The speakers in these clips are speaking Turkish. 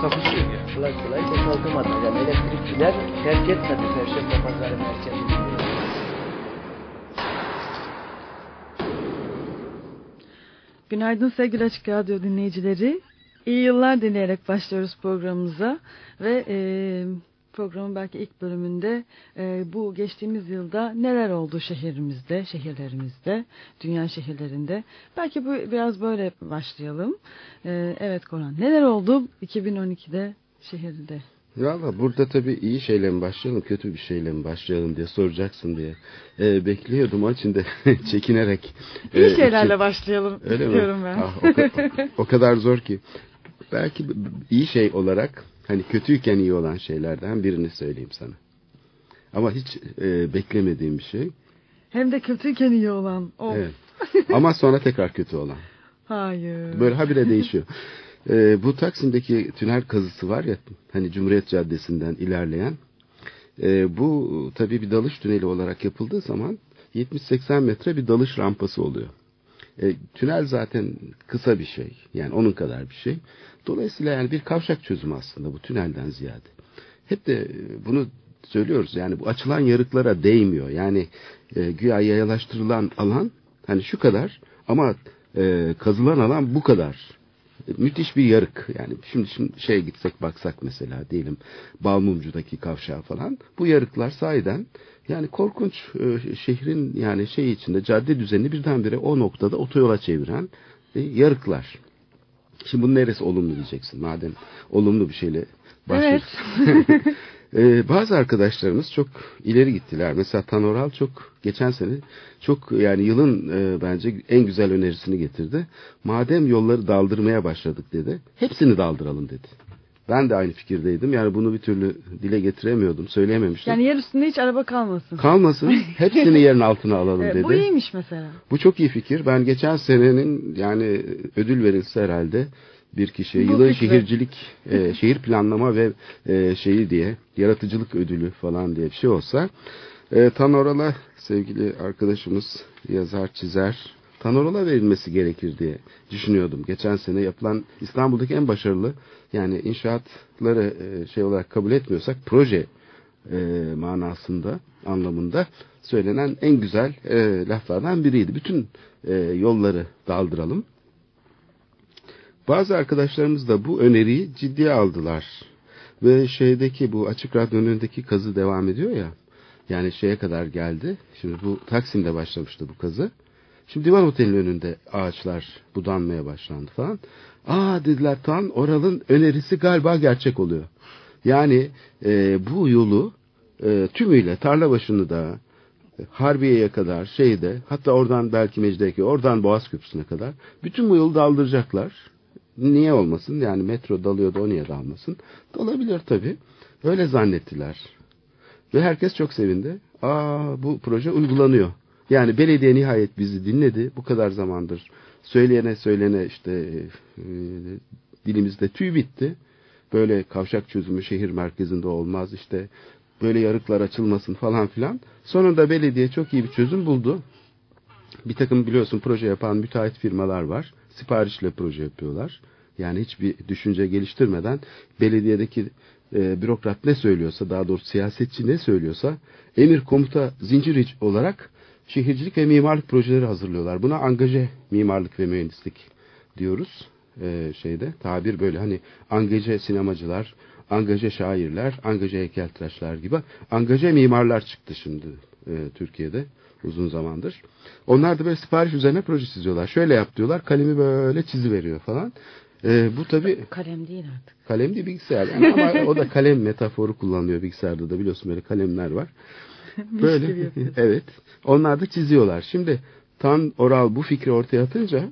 Kapışıyor ya. kolay kolay boşaltamadı. Yani elektrikçiler terk etmedi Perşembe Pazarı merkezini. Günaydın sevgili Açık Radyo dinleyicileri. İyi yıllar dileyerek başlıyoruz programımıza ve e, programın belki ilk bölümünde e, bu geçtiğimiz yılda neler oldu şehrimizde, şehirlerimizde, dünya şehirlerinde. Belki bu biraz böyle başlayalım. E, evet Koran, neler oldu 2012'de şehirde? Valla burada tabii iyi şeyle mi başlayalım, kötü bir şeyle mi başlayalım diye soracaksın diye e, bekliyordum. Onun için de çekinerek. İyi e, şeylerle iki- başlayalım Öyle mi? diyorum ben. Ah, o, o kadar zor ki. Belki iyi şey olarak hani kötüyken iyi olan şeylerden birini söyleyeyim sana. Ama hiç e, beklemediğim bir şey. Hem de kötüyken iyi olan. Of. Evet. Ama sonra tekrar kötü olan. Hayır. Böyle habire değişiyor. Ee, bu Taksim'deki tünel kazısı var ya hani Cumhuriyet Caddesi'nden ilerleyen. Ee, bu tabii bir dalış tüneli olarak yapıldığı zaman 70-80 metre bir dalış rampası oluyor. Ee, tünel zaten kısa bir şey. Yani onun kadar bir şey. Dolayısıyla yani bir kavşak çözümü aslında bu tünelden ziyade. Hep de e, bunu söylüyoruz. Yani bu açılan yarıklara değmiyor. Yani e, güya yayalaştırılan alan hani şu kadar ama e, kazılan alan bu kadar. Müthiş bir yarık. Yani şimdi, şimdi şeye gitsek baksak mesela diyelim Balmumcu'daki kavşağı falan. Bu yarıklar sahiden yani korkunç e, şehrin yani şey içinde cadde düzenini birdenbire o noktada otoyola çeviren e, yarıklar. Şimdi bunun neresi olumlu diyeceksin madem olumlu bir şeyle başlıyoruz. Ee, bazı arkadaşlarımız çok ileri gittiler. Mesela Tanoral çok geçen sene çok yani yılın e, bence en güzel önerisini getirdi. Madem yolları daldırmaya başladık dedi. Hepsini daldıralım dedi. Ben de aynı fikirdeydim. Yani bunu bir türlü dile getiremiyordum. Söyleyememiştim. Yani yer üstünde hiç araba kalmasın. Kalmasın. Hepsini yerin altına alalım Evet, dedi. bu iyiymiş mesela. Bu çok iyi fikir. Ben geçen senenin yani ödül verilse herhalde bir kişiye Bu yılın şehircilik, e, şehir planlama ve e, şeyi diye yaratıcılık ödülü falan diye bir şey olsa e, Tanoral'a sevgili arkadaşımız yazar çizer Tanoral'a verilmesi gerekir diye düşünüyordum. Geçen sene yapılan İstanbul'daki en başarılı yani inşaatları e, şey olarak kabul etmiyorsak proje e, manasında, anlamında söylenen en güzel e, laflardan biriydi. Bütün e, yolları daldıralım. Bazı arkadaşlarımız da bu öneriyi ciddiye aldılar. Ve şeydeki bu açık radyonun önündeki kazı devam ediyor ya. Yani şeye kadar geldi. Şimdi bu Taksim'de başlamıştı bu kazı. Şimdi Divan Oteli'nin önünde ağaçlar budanmaya başlandı falan. Aa dediler Tan Oral'ın önerisi galiba gerçek oluyor. Yani e, bu yolu e, tümüyle tarla başını da e, Harbiye'ye kadar şeyde hatta oradan belki Mecidiyeköy oradan Boğaz Köprüsü'ne kadar bütün bu yolu daldıracaklar. Niye olmasın? Yani metro dalıyordu o niye dalmasın? Dalabilir tabii. Öyle zannettiler. Ve herkes çok sevindi. Aa bu proje uygulanıyor. Yani belediye nihayet bizi dinledi. Bu kadar zamandır söyleyene söylene işte e, dilimizde tüy bitti. Böyle kavşak çözümü şehir merkezinde olmaz işte böyle yarıklar açılmasın falan filan. Sonunda belediye çok iyi bir çözüm buldu. Bir takım biliyorsun proje yapan müteahhit firmalar var. Siparişle proje yapıyorlar. Yani hiçbir düşünce geliştirmeden belediyedeki e, bürokrat ne söylüyorsa daha doğrusu siyasetçi ne söylüyorsa emir komuta zincir olarak şehircilik ve mimarlık projeleri hazırlıyorlar. Buna angaje mimarlık ve mühendislik diyoruz e, şeyde tabir böyle hani angaje sinemacılar, angaje şairler, angaje heykeltıraşlar gibi angaje mimarlar çıktı şimdi e, Türkiye'de uzun zamandır. Onlar da böyle sipariş üzerine proje çiziyorlar. Şöyle yap diyorlar kalemi böyle çiziveriyor falan. E, bu tabi Kalem değil artık. kalem değil bilgisayar yani ama o da kalem metaforu kullanılıyor bilgisayarda da biliyorsun böyle kalemler var. Böyle evet. Onlar da çiziyorlar. Şimdi Tan Oral bu fikri ortaya atınca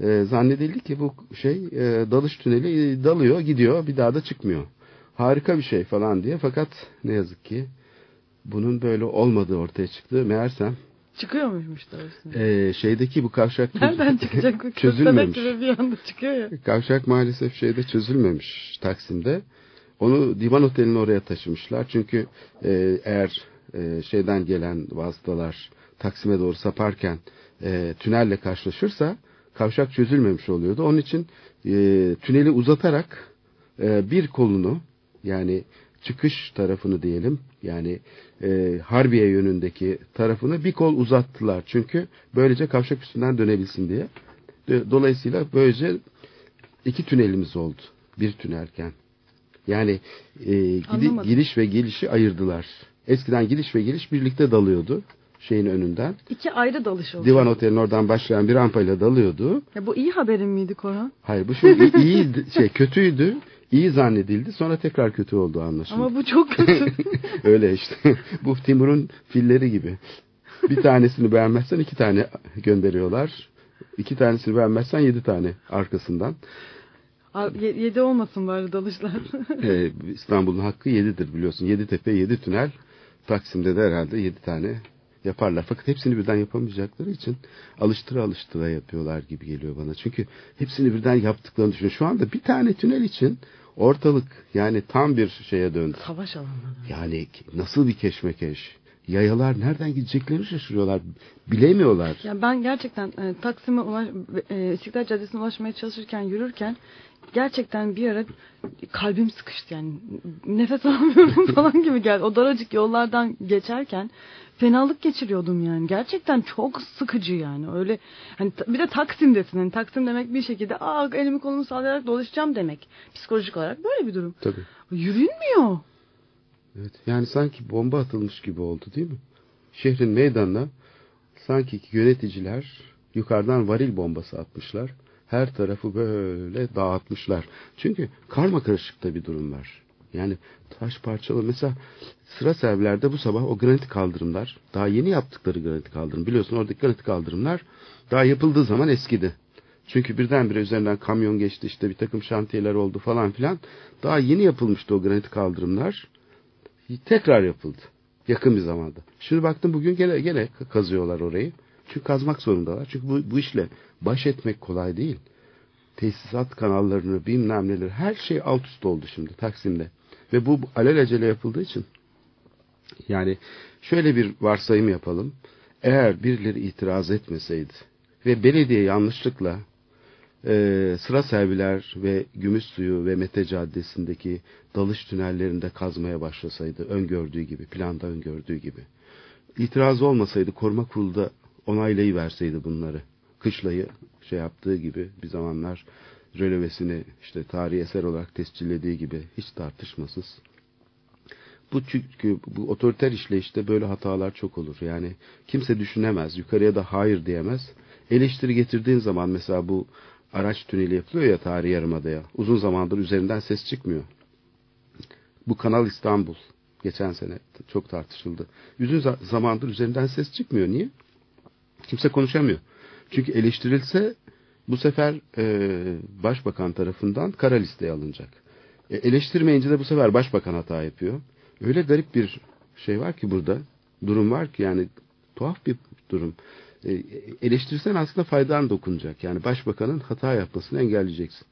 e, zannedildi ki bu şey e, dalış tüneli dalıyor gidiyor bir daha da çıkmıyor. harika bir şey falan diye fakat ne yazık ki bunun böyle olmadığı ortaya çıktı. Meğersem Çıkıyor muymuş doğrusu? e, şeydeki bu kavşak Nereden çıkacak? bu çözülmemiş. bir anda çıkıyor ya. Kavşak maalesef şeyde çözülmemiş Taksim'de. Onu divan otelinin oraya taşımışlar. Çünkü e, eğer e, şeyden gelen vasıtalar Taksim'e doğru saparken e, tünelle karşılaşırsa kavşak çözülmemiş oluyordu. Onun için e, tüneli uzatarak e, bir kolunu yani çıkış tarafını diyelim yani e, Harbiye yönündeki tarafını bir kol uzattılar. Çünkü böylece kavşak üstünden dönebilsin diye. Do- Dolayısıyla böylece iki tünelimiz oldu. Bir tünelken. Yani e, gidi- giriş ve gelişi ayırdılar. Eskiden giriş ve geliş birlikte dalıyordu şeyin önünden. İki ayrı dalış oldu. Divan Otel'in oradan başlayan bir rampayla dalıyordu. Ya bu iyi haberin miydi Korhan? Hayır bu şimdi iyi şey kötüydü. İyi zannedildi. Sonra tekrar kötü oldu anlaşıldı. Ama bu çok kötü. Öyle işte. bu Timur'un filleri gibi. Bir tanesini beğenmezsen iki tane gönderiyorlar. İki tanesini beğenmezsen yedi tane arkasından. Yedi olmasın bari dalışlar. Ee, İstanbul'un hakkı yedidir biliyorsun. Yedi tepe, yedi tünel. Taksim'de de herhalde yedi tane yaparlar. Fakat hepsini birden yapamayacakları için alıştıra alıştıra yapıyorlar gibi geliyor bana. Çünkü hepsini birden yaptıklarını düşünüyorum. Şu anda bir tane tünel için ortalık yani tam bir şeye döndü. Savaş alanı. Yani nasıl bir keşmekeş. Yayalar nereden gideceklerini şaşırıyorlar. Bilemiyorlar. Ya ben gerçekten e, Taksim'e ulaş, e, İstiklal Caddesi'ne ulaşmaya çalışırken yürürken gerçekten bir ara kalbim sıkıştı yani nefes alamıyorum falan gibi geldi. O daracık yollardan geçerken fenalık geçiriyordum yani. Gerçekten çok sıkıcı yani. Öyle hani bir de Taksim'desin. Hani Taksim demek bir şekilde aa elimi kolumu sallayarak dolaşacağım demek. Psikolojik olarak böyle bir durum. Tabii. Yürünmüyor. Evet. Yani sanki bomba atılmış gibi oldu değil mi? Şehrin meydanına sanki ki yöneticiler yukarıdan varil bombası atmışlar. Her tarafı böyle dağıtmışlar. Çünkü karma karışıkta bir durum var. Yani taş parçalı mesela sıra servilerde bu sabah o granit kaldırımlar daha yeni yaptıkları granit kaldırım biliyorsun oradaki granit kaldırımlar daha yapıldığı zaman eskidi. Çünkü birdenbire üzerinden kamyon geçti işte bir takım şantiyeler oldu falan filan. Daha yeni yapılmıştı o granit kaldırımlar tekrar yapıldı. Yakın bir zamanda. Şimdi baktım bugün gene, gene kazıyorlar orayı. Çünkü kazmak zorundalar. Çünkü bu, bu işle baş etmek kolay değil. Tesisat kanallarını bilmem neleri her şey alt üst oldu şimdi Taksim'de. Ve bu alelacele yapıldığı için yani şöyle bir varsayım yapalım. Eğer birileri itiraz etmeseydi ve belediye yanlışlıkla e, sıra serviler ve Gümüşsuyu ve Mete Caddesi'ndeki dalış tünellerinde kazmaya başlasaydı öngördüğü gibi, planda öngördüğü gibi. İtiraz olmasaydı koruma kurulu da onaylayı verseydi bunları. Kışlayı şey yaptığı gibi bir zamanlar rölevesini işte tarihi eser olarak tescillediği gibi hiç tartışmasız. Bu çünkü bu otoriter işleyişte böyle hatalar çok olur. Yani kimse düşünemez, yukarıya da hayır diyemez. Eleştiri getirdiğin zaman mesela bu araç tüneli yapılıyor ya tarihi yarımadaya. Uzun zamandır üzerinden ses çıkmıyor. Bu Kanal İstanbul geçen sene çok tartışıldı. Uzun za- zamandır üzerinden ses çıkmıyor. Niye? Kimse konuşamıyor. Çünkü eleştirilse bu sefer e, başbakan tarafından kara listeye alınacak. E, eleştirmeyince de bu sefer başbakan hata yapıyor. Öyle garip bir şey var ki burada. Durum var ki yani tuhaf bir durum. E, eleştirsen aslında faydan dokunacak. Yani başbakanın hata yapmasını engelleyeceksin.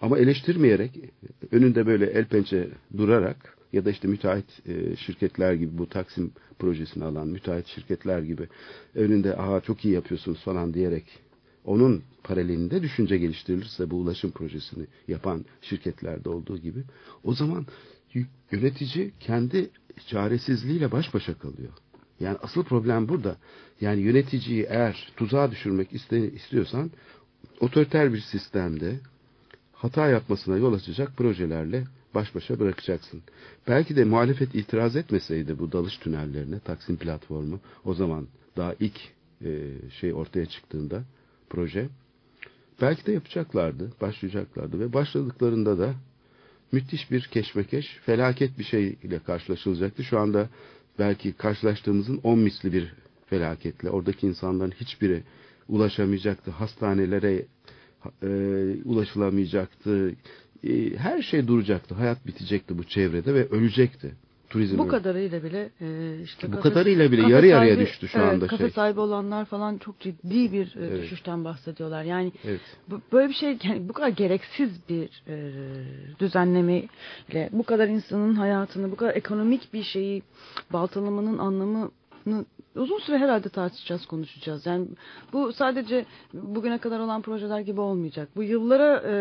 Ama eleştirmeyerek önünde böyle el pençe durarak ya da işte müteahhit e, şirketler gibi bu Taksim projesini alan müteahhit şirketler gibi önünde aha çok iyi yapıyorsunuz falan diyerek onun paralelinde düşünce geliştirilirse bu ulaşım projesini yapan şirketlerde olduğu gibi o zaman yönetici kendi çaresizliğiyle baş başa kalıyor. Yani asıl problem burada. Yani yöneticiyi eğer tuzağa düşürmek istiyorsan otoriter bir sistemde hata yapmasına yol açacak projelerle baş başa bırakacaksın. Belki de muhalefet itiraz etmeseydi bu dalış tünellerine Taksim platformu o zaman daha ilk e, şey ortaya çıktığında proje belki de yapacaklardı, başlayacaklardı ve başladıklarında da müthiş bir keşmekeş, felaket bir şey ile karşılaşılacaktı. Şu anda belki karşılaştığımızın on misli bir felaketle. Oradaki insanların hiçbiri ulaşamayacaktı. Hastanelere e, ulaşılamayacaktı. e, her şey duracaktı. Hayat bitecekti bu çevrede ve ölecekti. Turizm Bu kadarıyla bile e, işte Bu kafe- kadarıyla bile yarı yarıya sahibi- düştü şu evet, anda kafe şey. sahibi olanlar falan çok ciddi bir e, Evet. düşüşten bahsediyorlar. Yani Evet. bu- böyle bir şey yani bu kadar gereksiz bir e, düzenlemeyle bu kadar insanın hayatını bu kadar ekonomik bir şeyi baltalamanın anlamını uzun süre herhalde tartışacağız, konuşacağız. Yani bu sadece bugüne kadar olan projeler gibi olmayacak. Bu yıllara e,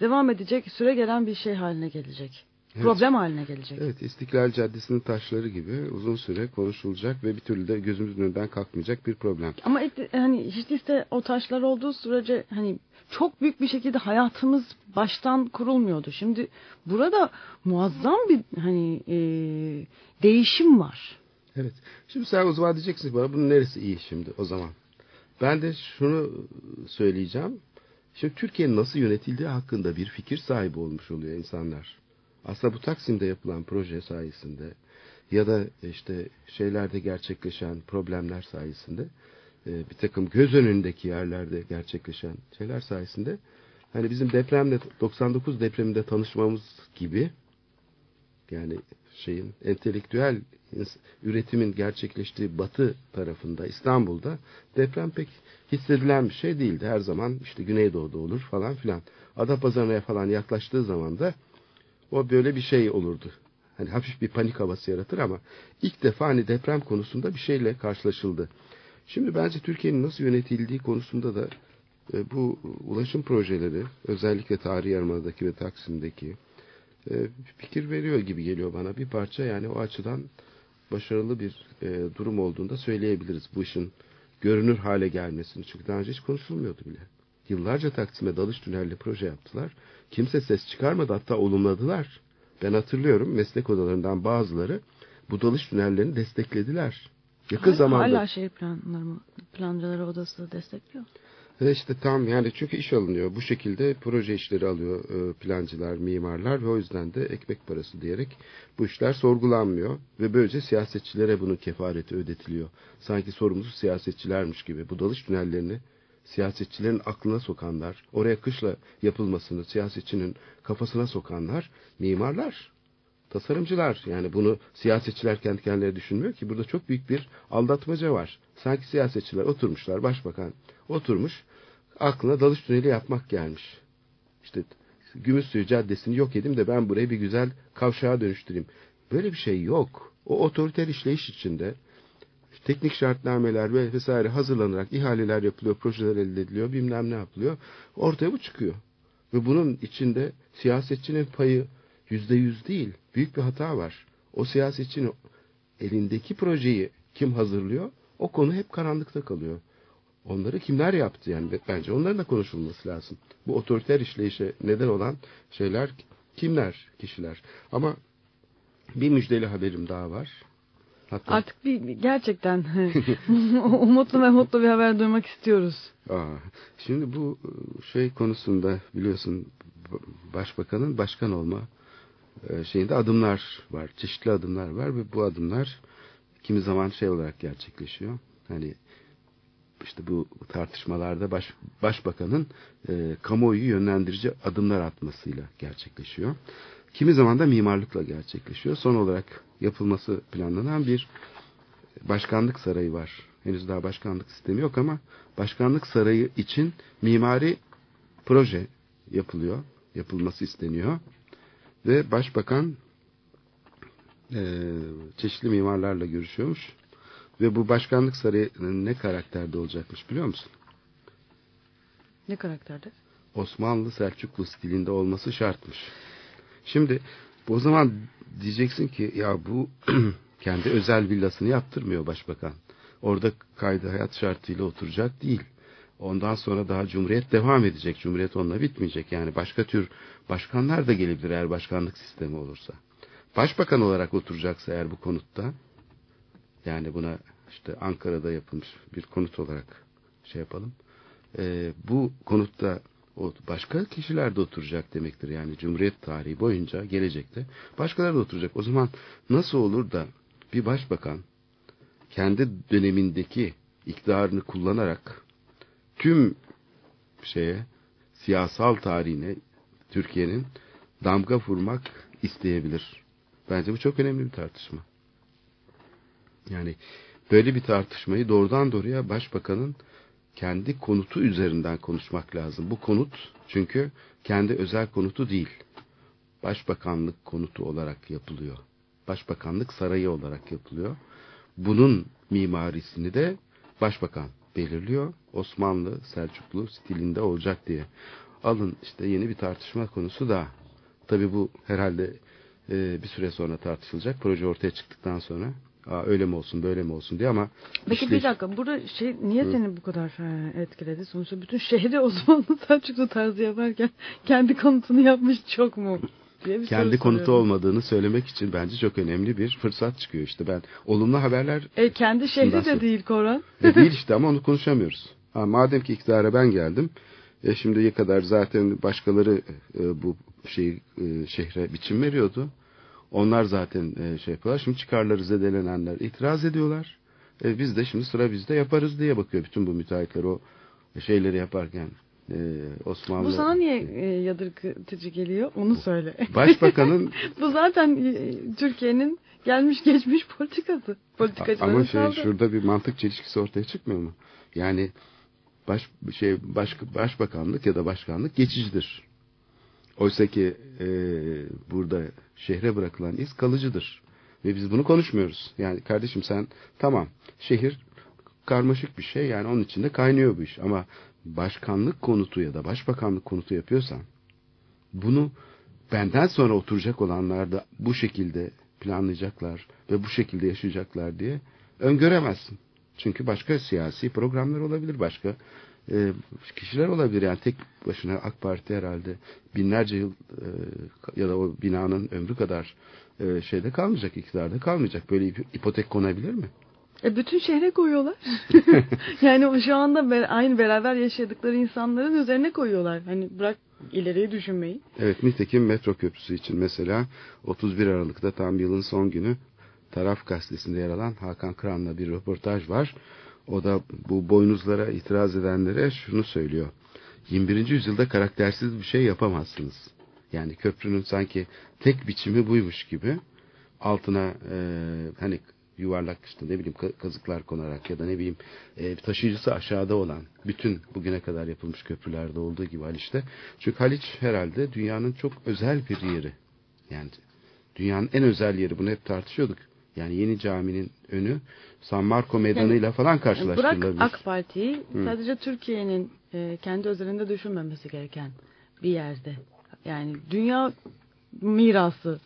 devam edecek, süre gelen bir şey haline gelecek. Evet. Problem haline gelecek. Evet, İstiklal Caddesi'nin taşları gibi uzun süre konuşulacak ve bir türlü de gözümüzün önünden kalkmayacak bir problem. Ama et- hani hiç değilse o taşlar olduğu sürece hani çok büyük bir şekilde hayatımız baştan kurulmuyordu. Şimdi burada muazzam bir hani e, değişim var. Evet. Şimdi sen o zaman diyeceksin bana bunun neresi iyi şimdi o zaman. Ben de şunu söyleyeceğim. Şimdi Türkiye'nin nasıl yönetildiği hakkında bir fikir sahibi olmuş oluyor insanlar. Aslında bu Taksim'de yapılan proje sayesinde ya da işte şeylerde gerçekleşen problemler sayesinde e, bir takım göz önündeki yerlerde gerçekleşen şeyler sayesinde hani bizim depremle 99 depreminde tanışmamız gibi yani şeyin entelektüel üretimin gerçekleştiği batı tarafında İstanbul'da deprem pek hissedilen bir şey değildi. Her zaman işte Güneydoğu'da olur falan filan. Adapazarı'na falan yaklaştığı zaman da o böyle bir şey olurdu. Hani hafif bir panik havası yaratır ama ilk defa hani deprem konusunda bir şeyle karşılaşıldı. Şimdi bence Türkiye'nin nasıl yönetildiği konusunda da e, bu ulaşım projeleri özellikle Tarihi Yarımada'daki ve Taksim'deki e, fikir veriyor gibi geliyor bana. Bir parça yani o açıdan başarılı bir e, durum olduğunu da söyleyebiliriz bu işin görünür hale gelmesini. Çünkü daha önce hiç konuşulmuyordu bile. Yıllarca Taksim'e dalış tünelli proje yaptılar. Kimse ses çıkarmadı hatta olumladılar. Ben hatırlıyorum meslek odalarından bazıları bu dalış tünellerini desteklediler. Yakın Hala, zamanda. hala şehir planları mı, plancıları odası destekliyor. Ve işte tam yani çünkü iş alınıyor. Bu şekilde proje işleri alıyor e, plancılar, mimarlar ve o yüzden de ekmek parası diyerek bu işler sorgulanmıyor. Ve böylece siyasetçilere bunun kefareti ödetiliyor. Sanki sorumlusu siyasetçilermiş gibi. Bu dalış tünellerini siyasetçilerin aklına sokanlar, oraya kışla yapılmasını siyasetçinin kafasına sokanlar mimarlar, tasarımcılar. Yani bunu siyasetçiler kendi kendileri düşünmüyor ki burada çok büyük bir aldatmaca var. Sanki siyasetçiler oturmuşlar, başbakan oturmuş, aklına dalış tüneli yapmak gelmiş. İşte Gümüşsuyu Caddesi'ni yok edeyim de ben burayı bir güzel kavşağa dönüştüreyim. Böyle bir şey yok. O otoriter işleyiş içinde teknik şartnameler ve vesaire hazırlanarak ihaleler yapılıyor, projeler elde ediliyor, bilmem ne yapılıyor. Ortaya bu çıkıyor. Ve bunun içinde siyasetçinin payı yüzde yüz değil. Büyük bir hata var. O siyasetçinin elindeki projeyi kim hazırlıyor? O konu hep karanlıkta kalıyor. Onları kimler yaptı yani bence onların da konuşulması lazım. Bu otoriter işleyişe neden olan şeyler kimler, kişiler. Ama bir müjdeli haberim daha var. Hatta Artık bir gerçekten umutlu ve mutlu bir haber duymak istiyoruz. Aa, şimdi bu e, şey konusunda biliyorsun başbakanın başkan olma e, şeyinde adımlar var. Çeşitli adımlar var ve bu adımlar kimi zaman şey olarak gerçekleşiyor. Hani işte bu tartışmalarda baş, başbakanın e, kamuoyu yönlendirici adımlar atmasıyla gerçekleşiyor. Kimi zaman da mimarlıkla gerçekleşiyor. Son olarak yapılması planlanan bir başkanlık sarayı var. Henüz daha başkanlık sistemi yok ama başkanlık sarayı için mimari proje yapılıyor. Yapılması isteniyor. Ve başbakan e, çeşitli mimarlarla görüşüyormuş. Ve bu başkanlık sarayının ne karakterde olacakmış biliyor musun? Ne karakterde? Osmanlı Selçuklu stilinde olması şartmış. Şimdi o zaman diyeceksin ki ya bu kendi özel villasını yaptırmıyor başbakan. Orada kaydı hayat şartıyla oturacak değil. Ondan sonra daha Cumhuriyet devam edecek. Cumhuriyet onunla bitmeyecek. Yani başka tür başkanlar da gelebilir eğer başkanlık sistemi olursa. Başbakan olarak oturacaksa eğer bu konutta yani buna işte Ankara'da yapılmış bir konut olarak şey yapalım. Ee, bu konutta başka kişiler de oturacak demektir. Yani Cumhuriyet tarihi boyunca gelecekte başkaları da oturacak. O zaman nasıl olur da bir başbakan kendi dönemindeki iktidarını kullanarak tüm şeye siyasal tarihine Türkiye'nin damga vurmak isteyebilir. Bence bu çok önemli bir tartışma. Yani böyle bir tartışmayı doğrudan doğruya başbakanın kendi konutu üzerinden konuşmak lazım. Bu konut çünkü kendi özel konutu değil. Başbakanlık konutu olarak yapılıyor. Başbakanlık sarayı olarak yapılıyor. Bunun mimarisini de başbakan belirliyor. Osmanlı, Selçuklu stilinde olacak diye. Alın işte yeni bir tartışma konusu da. Tabi bu herhalde e, bir süre sonra tartışılacak. Proje ortaya çıktıktan sonra. Aa, öyle mi olsun böyle mi olsun diye ama Peki işleyiş- bir dakika burada şey niye seni bu kadar e, etkiledi? Sonuçta bütün şehri Osmanlı Selçuklu tarzı yaparken kendi konutunu yapmış çok mu? diye bir kendi konutu soruyorum. olmadığını söylemek için bence çok önemli bir fırsat çıkıyor işte ben olumlu haberler E, kendi şehri de değil Koran. E değil işte ama onu konuşamıyoruz. Ha, madem ki iktidara ben geldim, e şimdiye kadar zaten başkaları e, bu şey e, şehre biçim veriyordu. Onlar zaten e, şey yapıyorlar. Şimdi çıkarları zedelenenler itiraz ediyorlar. E, biz de şimdi sıra bizde yaparız diye bakıyor bütün bu müteahhitler o şeyleri yaparken. E, Osmanlı Bu sana niye e, yadırgıtıcı geliyor? Onu söyle. Başbakanın Bu zaten e, Türkiye'nin gelmiş geçmiş politikası. Politikacıların Ama şey tavrı. şurada bir mantık çelişkisi ortaya çıkmıyor mu? Yani baş şey baş, başbakanlık ya da başkanlık geçicidir. Oysa ki e, burada şehre bırakılan iz kalıcıdır. Ve biz bunu konuşmuyoruz. Yani kardeşim sen tamam şehir karmaşık bir şey yani onun içinde kaynıyor bu iş. Ama başkanlık konutu ya da başbakanlık konutu yapıyorsan bunu benden sonra oturacak olanlar da bu şekilde planlayacaklar ve bu şekilde yaşayacaklar diye öngöremezsin. Çünkü başka siyasi programlar olabilir, başka e, kişiler olabilir. Yani tek başına AK Parti herhalde binlerce yıl e, ya da o binanın ömrü kadar e, şeyde kalmayacak, iktidarda kalmayacak. Böyle ip- ipotek konabilir mi? E bütün şehre koyuyorlar. yani şu anda aynı beraber yaşadıkları insanların üzerine koyuyorlar. Hani bırak ileriyi düşünmeyi. Evet, nitekim metro köprüsü için mesela 31 Aralık'ta tam yılın son günü Taraf Gazetesi'nde yer alan Hakan Kıran'la bir röportaj var. O da bu boynuzlara itiraz edenlere şunu söylüyor. 21. yüzyılda karaktersiz bir şey yapamazsınız. Yani köprünün sanki tek biçimi buymuş gibi altına e, hani yuvarlak işte ne bileyim ka- kazıklar konarak ya da ne bileyim e, taşıyıcısı aşağıda olan bütün bugüne kadar yapılmış köprülerde olduğu gibi Haliç'te. Çünkü Haliç herhalde dünyanın çok özel bir yeri. Yani dünyanın en özel yeri bunu hep tartışıyorduk. Yani yeni caminin önü San Marco meydanıyla falan Yani karşılaştırılabilir. bırak AK Parti'yi sadece Türkiye'nin e, kendi özelinde düşünmemesi gereken bir yerde. Yani dünya mirası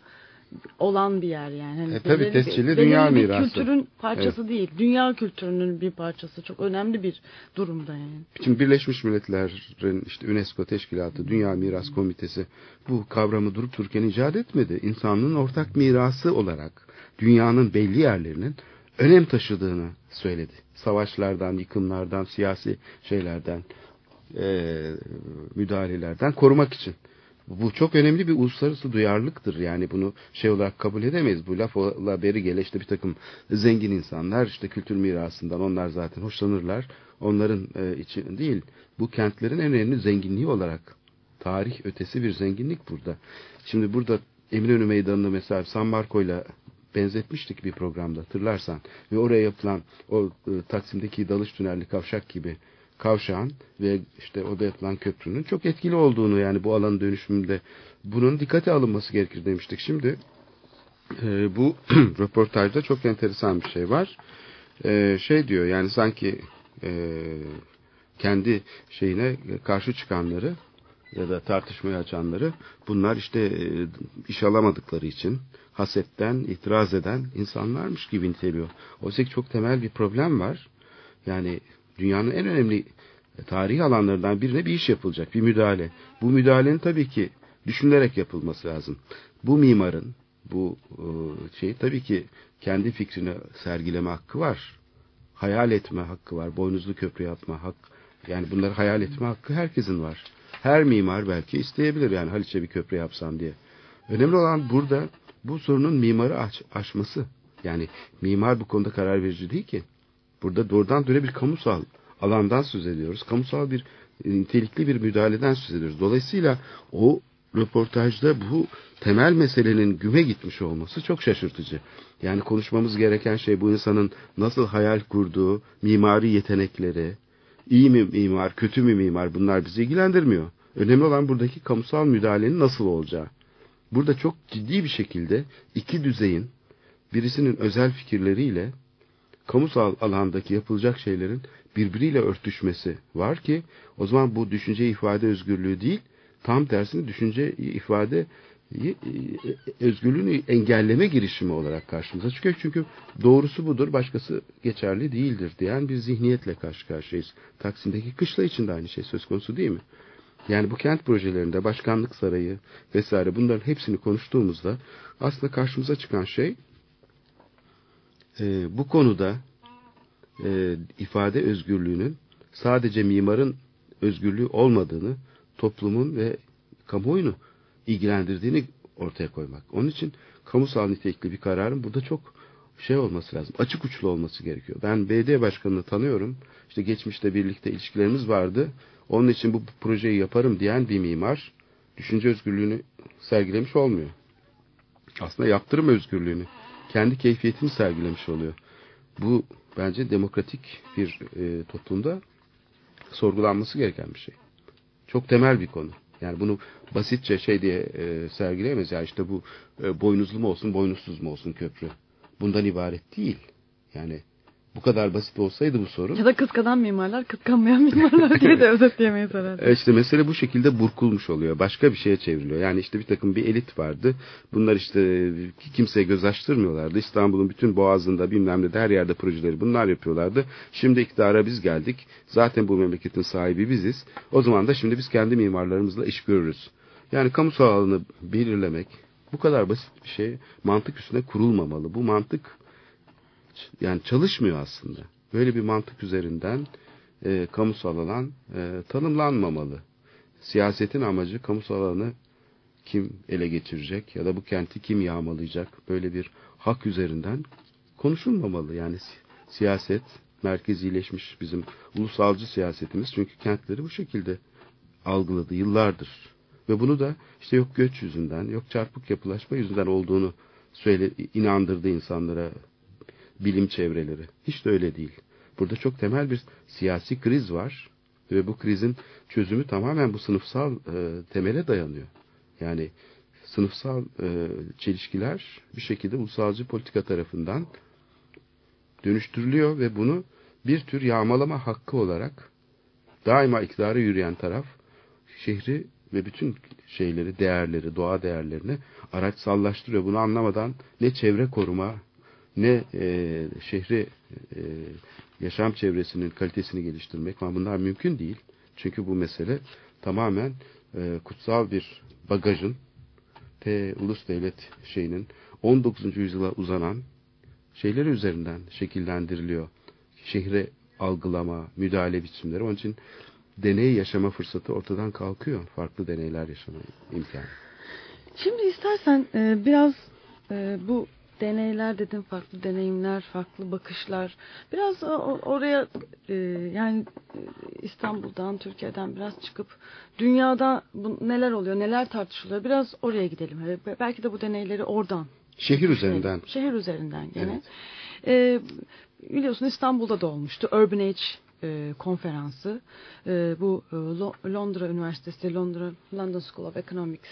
olan bir yer yani. Hani E, tabii, bir- tescilli belirli dünya bir mirası. kültürün parçası değil. Dünya kültürünün bir parçası. Çok önemli bir durumda yani. Şimdi Birleşmiş Milletler'in işte UNESCO Teşkilatı, Dünya Miras Komitesi bu kavramı durup dururken icat etmedi. İnsanlığın ortak mirası olarak dünyanın belli yerlerinin önem taşıdığını söyledi. Savaşlardan, yıkımlardan, siyasi şeylerden, eee, müdahalelerden korumak için. Bu çok önemli bir uluslararası duyarlılıktır. Yani bunu şey olarak kabul edemeyiz. Bu lafla beri gele işte bir takım zengin insanlar işte kültür mirasından onlar zaten hoşlanırlar. Onların e, için değil. Bu kentlerin en önemli zenginliği olarak tarih ötesi bir zenginlik burada. Şimdi burada Eminönü Meydanı'nı mesela San Marco'yla benzetmiştik bir programda hatırlarsan. Ve oraya yapılan o e, Taksim'deki dalış tünelli kavşak gibi kavşağın ve işte orada yapılan köprünün çok etkili olduğunu yani bu alanın dönüşümünde bunun dikkate alınması gerekir demiştik. Şimdi e, bu röportajda çok enteresan bir şey var. E, şey diyor yani sanki e, kendi şeyine karşı çıkanları ya da tartışmayı açanları bunlar işte e, iş alamadıkları için hasetten itiraz eden insanlarmış gibi niteliyor. Oysa ki çok temel bir problem var. Yani dünyanın en önemli tarihi alanlarından birine bir iş yapılacak, bir müdahale. Bu müdahalenin tabii ki düşünülerek yapılması lazım. Bu mimarın, bu e, şey tabii ki kendi fikrini sergileme hakkı var. Hayal etme hakkı var. Boynuzlu köprü yapma hak. Yani bunları hayal etme hakkı herkesin var. Her mimar belki isteyebilir yani Haliç'e bir köprü yapsam diye. Önemli olan burada bu sorunun mimarı aç, aşması. Yani mimar bu konuda karar verici değil ki. Burada doğrudan böyle bir kamusal alandan söz ediyoruz. Kamusal bir e, nitelikli bir müdahaleden söz ediyoruz. Dolayısıyla o röportajda bu temel meselenin güme gitmiş olması çok şaşırtıcı. Yani konuşmamız gereken şey bu insanın nasıl hayal kurduğu, mimari yetenekleri, iyi mi mimar, kötü mü mimar bunlar bizi ilgilendirmiyor. Önemli olan buradaki kamusal müdahalenin nasıl olacağı. Burada çok ciddi bir şekilde iki düzeyin birisinin özel fikirleriyle kamusal alandaki yapılacak şeylerin birbiriyle örtüşmesi var ki o zaman bu düşünce ifade özgürlüğü değil tam tersine düşünce ifade özgürlüğünü engelleme girişimi olarak karşımıza çıkıyor. Çünkü doğrusu budur, başkası geçerli değildir diyen bir zihniyetle karşı karşıyayız. Taksim'deki kışla için de aynı şey söz konusu değil mi? Yani bu kent projelerinde başkanlık sarayı vesaire bunların hepsini konuştuğumuzda aslında karşımıza çıkan şey e, bu konuda e, ifade özgürlüğünün sadece mimarın özgürlüğü olmadığını toplumun ve kamuoyunu ilgilendirdiğini ortaya koymak. Onun için kamusal nitelikli bir kararın burada çok şey olması lazım. Açık uçlu olması gerekiyor. Ben BD başkanını tanıyorum. İşte geçmişte birlikte ilişkilerimiz vardı. Onun için bu projeyi yaparım diyen bir mimar düşünce özgürlüğünü sergilemiş olmuyor. Aslında yaptırım özgürlüğünü, kendi keyfiyetini sergilemiş oluyor. Bu bence demokratik bir e, toplumda sorgulanması gereken bir şey. Çok temel bir konu. Yani bunu basitçe şey diye e, sergileyemeyiz. Ya işte bu e, boynuzlu mu olsun, boynuzsuz mu olsun köprü. Bundan ibaret değil. Yani bu kadar basit olsaydı bu sorun. Ya da kıskanan mimarlar, kıskanmayan mimarlar diye de özetleyemeyiz herhalde. E işte mesele bu şekilde burkulmuş oluyor. Başka bir şeye çevriliyor. Yani işte bir takım bir elit vardı. Bunlar işte kimseye göz açtırmıyorlardı. İstanbul'un bütün boğazında bilmem ne her yerde projeleri bunlar yapıyorlardı. Şimdi iktidara biz geldik. Zaten bu memleketin sahibi biziz. O zaman da şimdi biz kendi mimarlarımızla iş görürüz. Yani kamusal alanı belirlemek bu kadar basit bir şey mantık üstüne kurulmamalı. Bu mantık yani çalışmıyor aslında. Böyle bir mantık üzerinden e, kamusal alan e, tanımlanmamalı. Siyasetin amacı kamusal alanı kim ele geçirecek ya da bu kenti kim yağmalayacak böyle bir hak üzerinden konuşulmamalı. Yani siyaset merkezileşmiş bizim ulusalcı siyasetimiz çünkü kentleri bu şekilde algıladı yıllardır. Ve bunu da işte yok göç yüzünden, yok çarpık yapılaşma yüzünden olduğunu söyle inandırdı insanlara bilim çevreleri. Hiç de öyle değil. Burada çok temel bir siyasi kriz var ve bu krizin çözümü tamamen bu sınıfsal e, temele dayanıyor. Yani sınıfsal e, çelişkiler bir şekilde ulusalcı politika tarafından dönüştürülüyor ve bunu bir tür yağmalama hakkı olarak daima iktidara yürüyen taraf şehri ve bütün şeyleri, değerleri, doğa değerlerini araçsallaştırıyor. Bunu anlamadan ne çevre koruma ne e, şehri e, yaşam çevresinin kalitesini geliştirmek ama bunlar mümkün değil. Çünkü bu mesele tamamen e, kutsal bir bagajın te ulus devlet şeyinin 19. yüzyıla uzanan şeyleri üzerinden şekillendiriliyor. Şehre algılama, müdahale biçimleri. Onun için deney yaşama fırsatı ortadan kalkıyor. Farklı deneyler yaşama imkanı. Şimdi istersen e, biraz e, bu deneyler dedim farklı deneyimler farklı bakışlar. Biraz oraya e, yani e, İstanbul'dan Türkiye'den biraz çıkıp dünyada neler oluyor neler tartışılıyor biraz oraya gidelim. Belki de bu deneyleri oradan şehir üzerinden. Şehir üzerinden gene. Evet. e, biliyorsun İstanbul'da da olmuştu Urban Age e, konferansı. E, bu e, Londra Üniversitesi Londra London School of Economics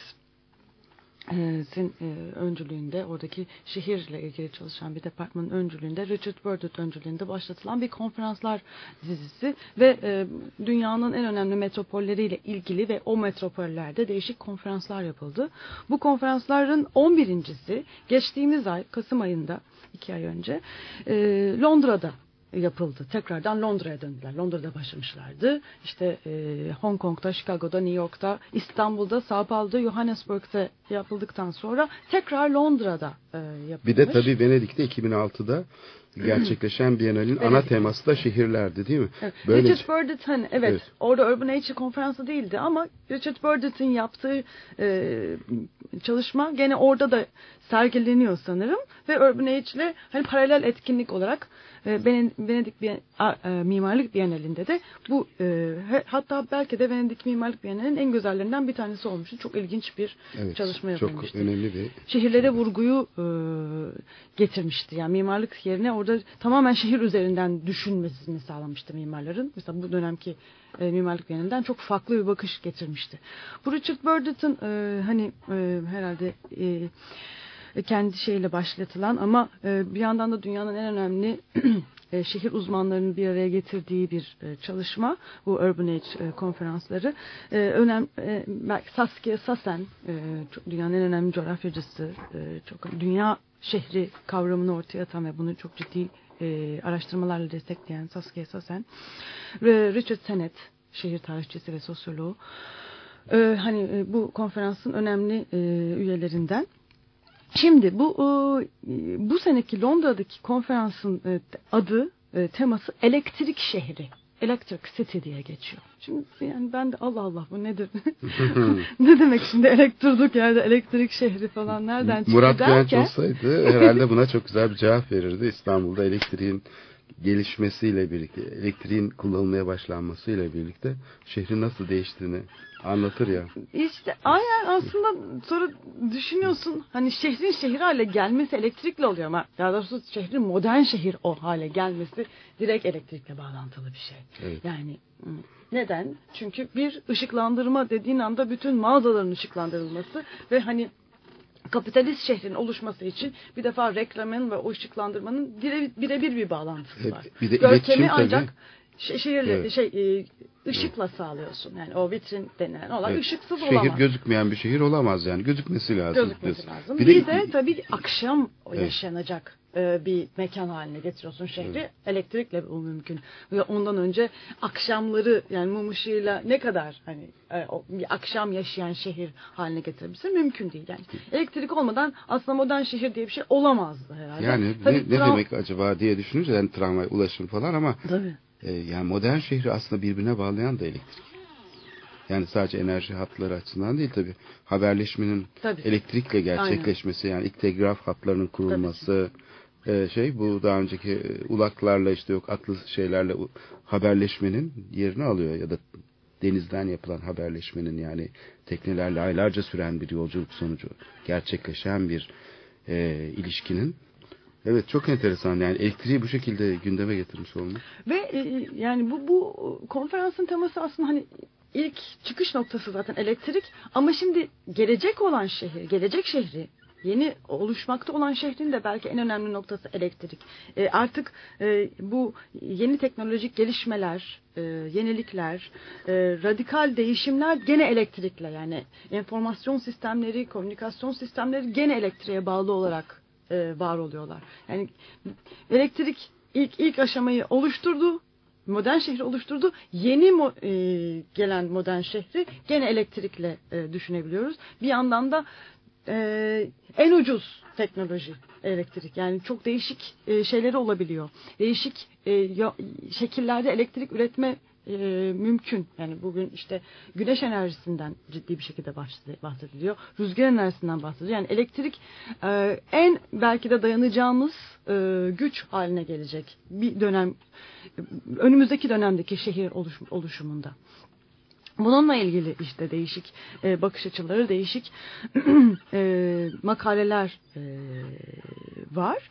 sin e, öncülüğünde oradaki şehirle ilgili çalışan bir departmanın öncülüğünde Richard Burdett öncülüğünde başlatılan bir konferanslar dizisi ve e, dünyanın en önemli metropolleriyle ilgili ve o metropollerde değişik konferanslar yapıldı. Bu konferansların 11.si geçtiğimiz ay Kasım ayında iki ay önce e, Londra'da yapıldı. Tekrardan Londra'ya döndüler. Londra'da başlamışlardı. İşte e, Hong Kong'da, Chicago'da, New York'ta, İstanbul'da, Sao Paulo'da, Johannesburg'da yapıldıktan sonra tekrar Londra'da e, yapılmış. Bir de tabii Venedik'te 2006'da gerçekleşen Biennale'in ana teması da şehirlerdi değil mi? Evet. Böyle Richard Burdett hani evet, Evet. orada Urban Nature konferansı değildi ama Richard Burdett'in yaptığı e, çalışma gene orada da sergileniyor sanırım ve Urban Age ile hani paralel etkinlik olarak Venedik Bien- a- e, Mimarlık Bienalinde de bu e, hatta belki de Venedik Mimarlık Bienali'nin en güzellerinden bir tanesi olmuştu. Çok ilginç bir evet, çalışma çok yapılmıştı önemli bir şehirlere vurguyu e, getirmişti. Yani mimarlık yerine orada tamamen şehir üzerinden düşünmesini sağlamıştı mimarların. Mesela bu dönemki e, mimarlık yönünden çok farklı bir bakış getirmişti. Bu Richard Burdett'in e, hani e, herhalde e, kendi şeyle başlatılan ama e, bir yandan da dünyanın en önemli e, şehir uzmanlarının bir araya getirdiği bir e, çalışma bu Urban Age e, konferansları. E, önem e, belki Saskia Sassen e, dünyanın en önemli coğrafyacısı, e, çok dünya şehri kavramını ortaya atan ve bunu çok ciddi e, araştırmalarla destekleyen Saskia Sassen ve Richard Sennett şehir tarihçisi ve sosyoloğu. E, hani e, bu konferansın önemli e, üyelerinden. Şimdi bu e, bu seneki Londra'daki konferansın e, adı e, teması elektrik şehri. Electric City diye geçiyor. Şimdi yani ben de Allah Allah bu nedir? ne demek şimdi elektrik yerde elektrik şehri falan nereden çıktı Murat Genç derken olsaydı herhalde buna çok güzel bir cevap verirdi. İstanbul'da elektriğin gelişmesiyle birlikte, elektriğin kullanılmaya başlanmasıyla birlikte şehrin nasıl değiştiğini anlatır ya. İşte aynen aslında sonra düşünüyorsun hani şehrin şehir hale gelmesi elektrikle oluyor ama daha doğrusu şehrin modern şehir o hale gelmesi direkt elektrikle bağlantılı bir şey. Evet. Yani hı, neden? Çünkü bir ışıklandırma dediğin anda bütün mağazaların ışıklandırılması ve hani kapitalist şehrin oluşması için bir defa reklamın ve o ışıklandırmanın bire- birebir bir bağlantısı Evet, var. bir de Görkemi ancak şe- şehirle Evet. şey e, ışıkla sağlıyorsun. Yani o vitrin denilen olay Evet, ışıksız şehir olamaz. gözükmeyen bir şehir olamaz yani. Gözükmesi lazım. Gözükmesi lazım. Bir Bir de, de, tabii akşam Evet. yaşanacak e, bir mekan haline getiriyorsun şehri. Elektrikle bu mümkün. Ve ondan önce akşamları yani mum ışığıyla ne kadar hani e, o bir akşam yaşayan şehir haline getirebilirsin mümkün değil. Yani elektrik olmadan aslında modern şehir diye bir şey olamazdı herhalde. yani Tabii ne, ne demek acaba diye düşününce yani tramvay, ulaşım falan ama Tabii. e, yani modern şehri aslında birbirine bağlayan da elektrik. Yani sadece enerji hatları açısından değil tabi haberleşmenin Tabii. elektrikle gerçekleşmesi yani ilk telgraf hatlarının kurulması e, şey bu daha önceki e, ulaklarla işte yok atlı şeylerle haberleşmenin yerini alıyor ya da denizden yapılan haberleşmenin yani teknelerle aylarca süren bir yolculuk sonucu gerçekleşen bir e, ilişkinin. Evet çok enteresan. Yani elektriği bu şekilde gündeme getirmiş olmak. Ve e, yani bu bu konferansın teması aslında hani ilk çıkış noktası zaten elektrik. Ama şimdi gelecek olan şehir, gelecek şehri yeni oluşmakta olan şehrin de belki en önemli noktası elektrik. E, artık e, bu yeni teknolojik gelişmeler, e, yenilikler, e, radikal değişimler gene elektrikle yani enformasyon sistemleri, komünikasyon sistemleri gene elektriğe bağlı olarak e, var oluyorlar. Yani elektrik ilk ilk aşamayı oluşturdu. Modern şehri oluşturdu. Yeni mo- e, gelen modern şehri gene elektrikle e, düşünebiliyoruz. Bir yandan da e, en ucuz teknoloji elektrik. Yani çok değişik e, şeyleri olabiliyor. Değişik e, yo- şekillerde elektrik üretme e, mümkün. Yani bugün işte güneş enerjisinden ciddi bir şekilde bahsed- bahsediliyor. Rüzgar enerjisinden bahsediliyor. Yani elektrik e, en belki de dayanacağımız e, güç haline gelecek. Bir dönem önümüzdeki dönemdeki şehir oluş- oluşumunda. Bununla ilgili işte değişik e, bakış açıları, değişik e, makaleler e, var.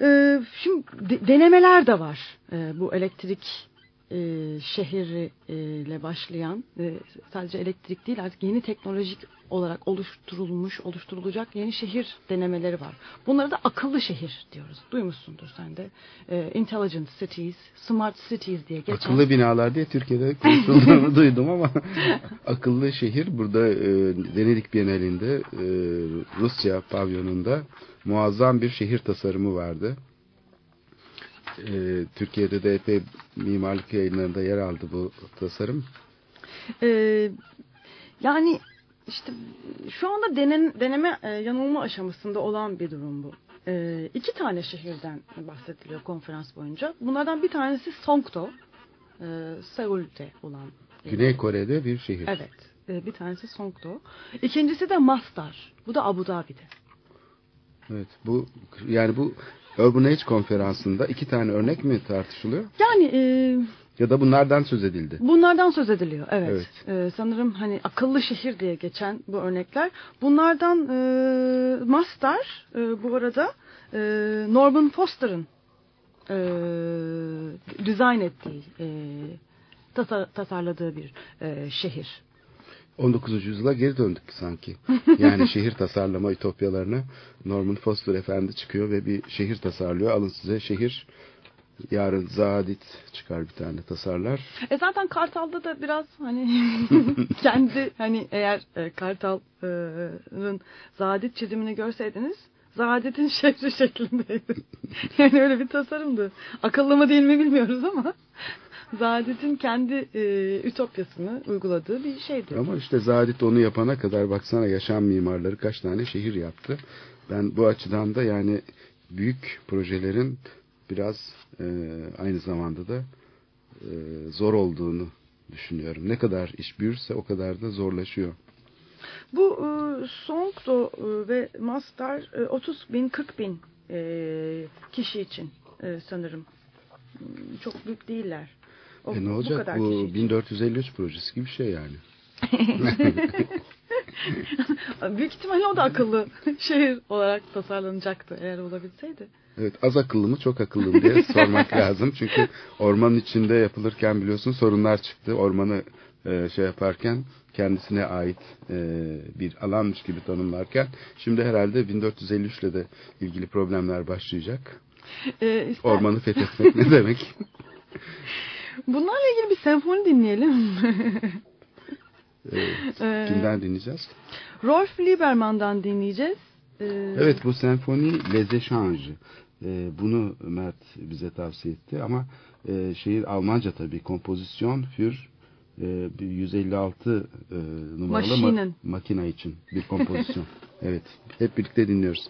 E, şimdi de- denemeler de var. E, bu elektrik e, şehirle başlayan e, sadece elektrik değil artık yeni teknolojik olarak oluşturulmuş, oluşturulacak yeni şehir denemeleri var. Bunlara da akıllı şehir diyoruz. Duymuşsundur sen de. E, intelligent cities, smart cities diye geçen. Akıllı binalar diye Türkiye'de konuşulduğunu duydum ama akıllı şehir burada e, Venedik Bienalinde e, Rusya pavyonunda muazzam bir şehir tasarımı vardı. E, Türkiye'de de epey mimarlık yayınlarında yer aldı bu tasarım. Ee, yani işte şu anda denen, deneme e, yanılma aşamasında olan bir durum bu. E, iki tane şehirden bahsediliyor konferans boyunca. Bunlardan bir tanesi Songdo, e, Seul'de olan. Güney Kore'de bir şehir. Evet, e, bir tanesi Songdo. İkincisi de Mastar, bu da Abu Dhabi'de. Evet. Bu yani bu Urban Age konferansında iki tane örnek mi tartışılıyor? Yani e, Ya da bunlardan söz edildi. Bunlardan söz ediliyor. Evet. Evet. Ee, sanırım hani akıllı şehir diye geçen bu örnekler. Bunlardan e, Master e, bu arada e, Norman Foster'ın e, dizayn ettiği, e, tasar- tasarladığı bir e, şehir. 19. yüzyıla geri döndük sanki. Yani şehir tasarlama ütopyalarına Norman Foster efendi çıkıyor ve bir şehir tasarlıyor. Alın size şehir. Yarın Zadit çıkar bir tane tasarlar. E zaten Kartal'da da biraz hani kendi hani eğer e, Kartal'ın Zadit çizimini görseydiniz Zadit'in şehri şeklindeydi. yani öyle bir tasarımdı. Akıllı mı değil mi bilmiyoruz ama Zadit'in kendi e, ütopyasını uyguladığı bir şeydi. Ama işte Zadit onu yapana kadar baksana yaşam mimarları kaç tane şehir yaptı. Ben bu açıdan da yani büyük projelerin biraz e, aynı zamanda da e, zor olduğunu düşünüyorum. Ne kadar iş büyürse o kadar da zorlaşıyor. Bu e, Songdo e, ve Master e, 30 bin 40 bin e, kişi için e, sanırım. Hmm, Çok büyük değiller. O- e ne olacak bu, kişi için. 1453 projesi gibi bir şey yani. Büyük ihtimalle o da akıllı şehir olarak tasarlanacaktı eğer olabilseydi. Evet az akıllı mı çok akıllı mı diye sormak lazım. Çünkü ormanın içinde yapılırken biliyorsun sorunlar çıktı. Ormanı e, şey yaparken kendisine ait e, bir alanmış gibi tanımlarken şimdi herhalde 1453 ile de ilgili problemler başlayacak. E, ister- Ormanı fethetmek ne demek? Bunlarla ilgili bir senfoni dinleyelim. E, Ee, kimden dinleyeceğiz? Rolf Lieberman'dan dinleyeceğiz. E, Evet bu senfoni Les Échanges. E, bunu Mert bize tavsiye etti ama e, şehir Almanca tabii. Kompozisyon für e, bir 156 e, numaralı ma- makina için bir kompozisyon. evet. Hep birlikte dinliyoruz.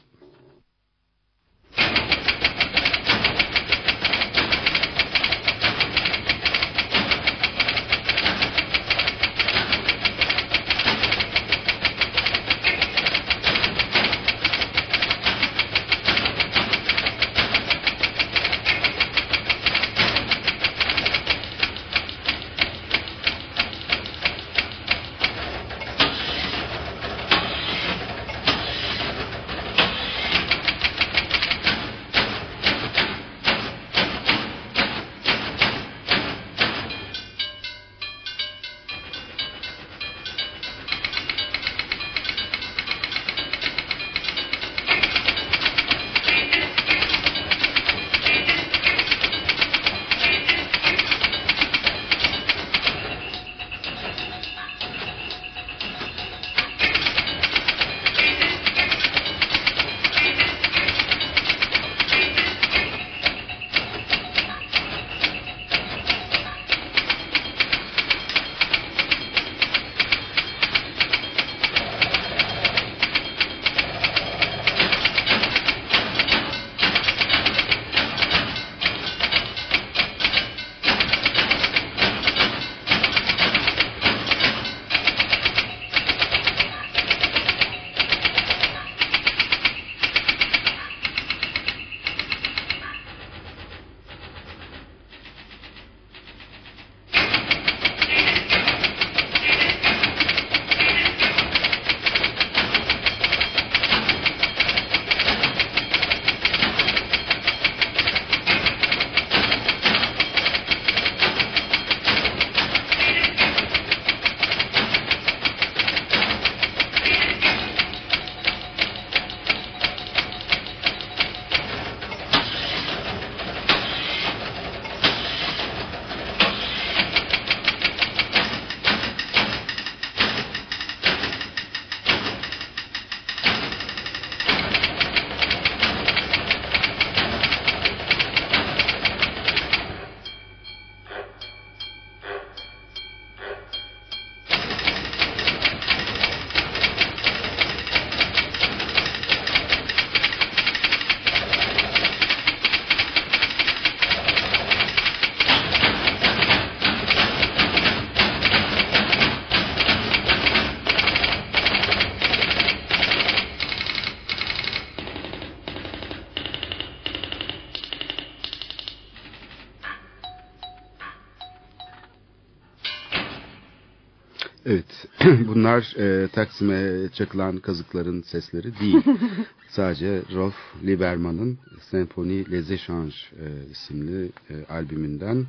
Evet, bunlar e, Taksim'e çakılan kazıkların sesleri değil. Sadece Rolf Lieberman'ın Symphonie Les Échanges e, isimli e, albümünden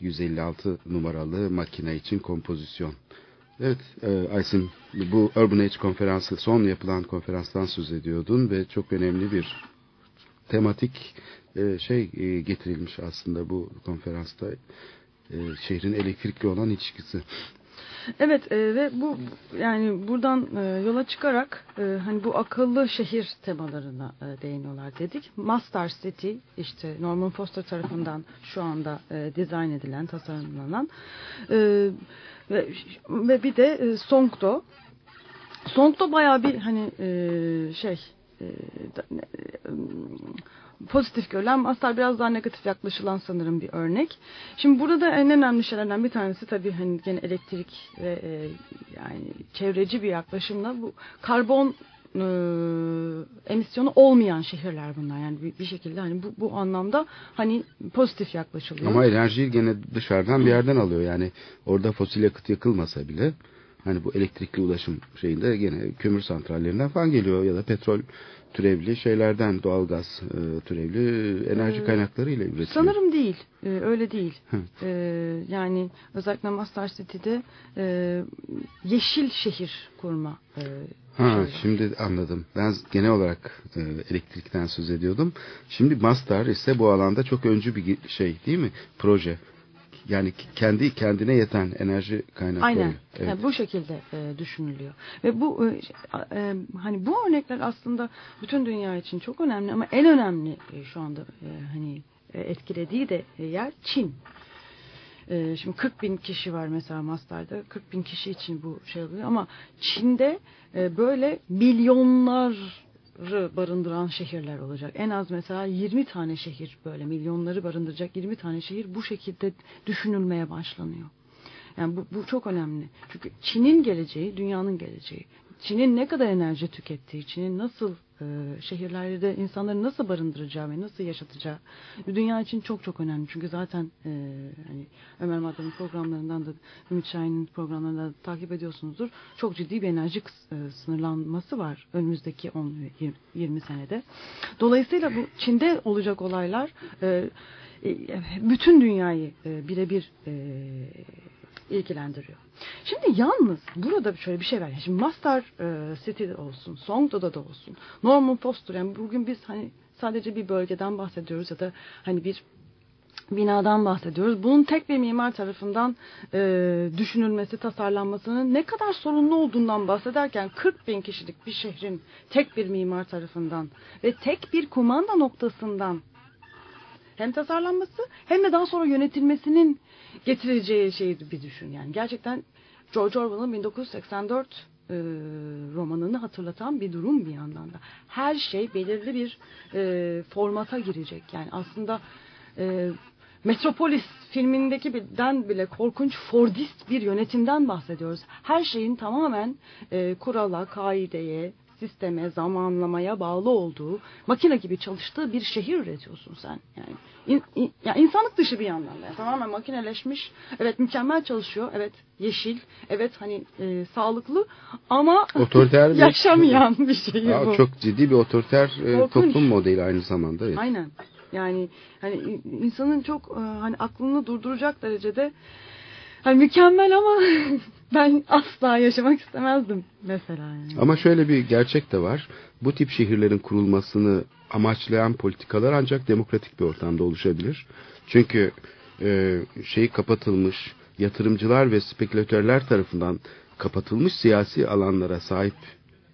156 numaralı makine için kompozisyon. Evet, e, Aysim bu Urban Age konferansı son yapılan konferanstan söz ediyordun ve çok önemli bir tematik e, şey e, getirilmiş aslında bu konferansta e, şehrin elektrikli olan ilişkisi. Evet e, ve bu yani buradan e, yola çıkarak e, hani bu akıllı şehir temalarına e, değiniyorlar dedik. Master City işte Norman Foster tarafından şu anda e, dizayn edilen, tasarlanan e, ve, ve bir de e, Songdo. Songdo bayağı bir hani e, şey e, e, pozitif görülen Master biraz daha negatif yaklaşılan sanırım bir örnek. Şimdi burada da en önemli şeylerden bir tanesi tabii hani gene elektrik ve e, yani çevreci bir yaklaşımla bu karbon e, emisyonu olmayan şehirler bunlar. Yani bir, bir şekilde hani bu, bu anlamda hani pozitif yaklaşılıyor. Ama enerjiyi gene dışarıdan bir yerden alıyor. Yani orada fosil yakıt yakılmasa bile hani bu elektrikli ulaşım şeyinde gene kömür santrallerinden falan geliyor ya da petrol türevli şeylerden doğalgaz e, türevli enerji Ee, kaynaklarıyla üretiliyor. Sanırım değil. Ee, öyle değil. Ee, yani özellikle Master City'de e, yeşil şehir kurma e, Ha, var. şimdi anladım. Ben genel olarak e, elektrikten söz ediyordum. Şimdi Mastar ise bu alanda çok öncü bir şey değil mi? Proje. Yani kendi kendine yeten enerji kaynakları. Aynen. Evet. Yani bu şekilde e, düşünülüyor. Ve bu e, e, hani bu örnekler aslında bütün dünya için çok önemli ama en önemli e, şu anda e, hani e, etkilediği de yer Çin. E, şimdi 40 bin kişi var mesela Master'da. 40 bin kişi için bu şey oluyor ama Çin'de e, böyle milyonları barındıran şehirler olacak. En az mesela 20 tane şehir böyle milyonları barındıracak 20 tane şehir bu şekilde düşünülmeye başlanıyor. Yani bu, bu çok önemli. Çünkü Çin'in geleceği, dünyanın geleceği. Çin'in ne kadar enerji tükettiği, Çin'in nasıl şehirlerde insanları nasıl barındıracağı ve nasıl yaşatacağı dünya için çok çok önemli. Çünkü zaten e, hani Ömer Madran'ın programlarından da Ümit Şahin'in programlarından da takip ediyorsunuzdur. Çok ciddi bir enerji e, sınırlanması var önümüzdeki 10-20 senede. Dolayısıyla bu Çin'de olacak olaylar e, e, bütün dünyayı e, birebir e, ilgilendiriyor. Şimdi yalnız burada şöyle bir şey var. Şimdi Master e, City'de olsun, Songdo'da da olsun, Norman Foster yani bugün biz hani sadece bir bölgeden bahsediyoruz ya da hani bir binadan bahsediyoruz. Bunun tek bir mimar tarafından e, düşünülmesi, tasarlanmasının ne kadar sorunlu olduğundan bahsederken 40 bin kişilik bir şehrin tek bir mimar tarafından ve tek bir kumanda noktasından hem tasarlanması hem de daha sonra yönetilmesinin getireceği şeyi bir düşün. Yani gerçekten George Orwell'ın 1984 e, romanını hatırlatan bir durum bir yandan da. Her şey belirli bir e, formata girecek. Yani aslında e, Metropolis filmindeki birden bile korkunç Fordist bir yönetimden bahsediyoruz. Her şeyin tamamen e, kurala, kaideye, sisteme, zamanlamaya bağlı olduğu, makine gibi çalıştığı bir şehir üretiyorsun sen. Yani in, in- ya insanlık dışı bir yandan da. Yani tamamen makineleşmiş. Evet mükemmel çalışıyor. Evet yeşil. Evet hani e, sağlıklı ama Otoriter bir- yaşamayan bir Aa, bu. çok ciddi bir otoriter e, toplum modeli aynı zamanda. Evet. Aynen. Yani hani in- insanın çok e, hani aklını durduracak derecede hani mükemmel ama ben asla yaşamak istemezdim mesela yani. Ama şöyle bir gerçek de var. Bu tip şehirlerin kurulmasını amaçlayan politikalar ancak demokratik bir ortamda oluşabilir. Çünkü e, şey kapatılmış yatırımcılar ve spekülatörler tarafından kapatılmış siyasi alanlara sahip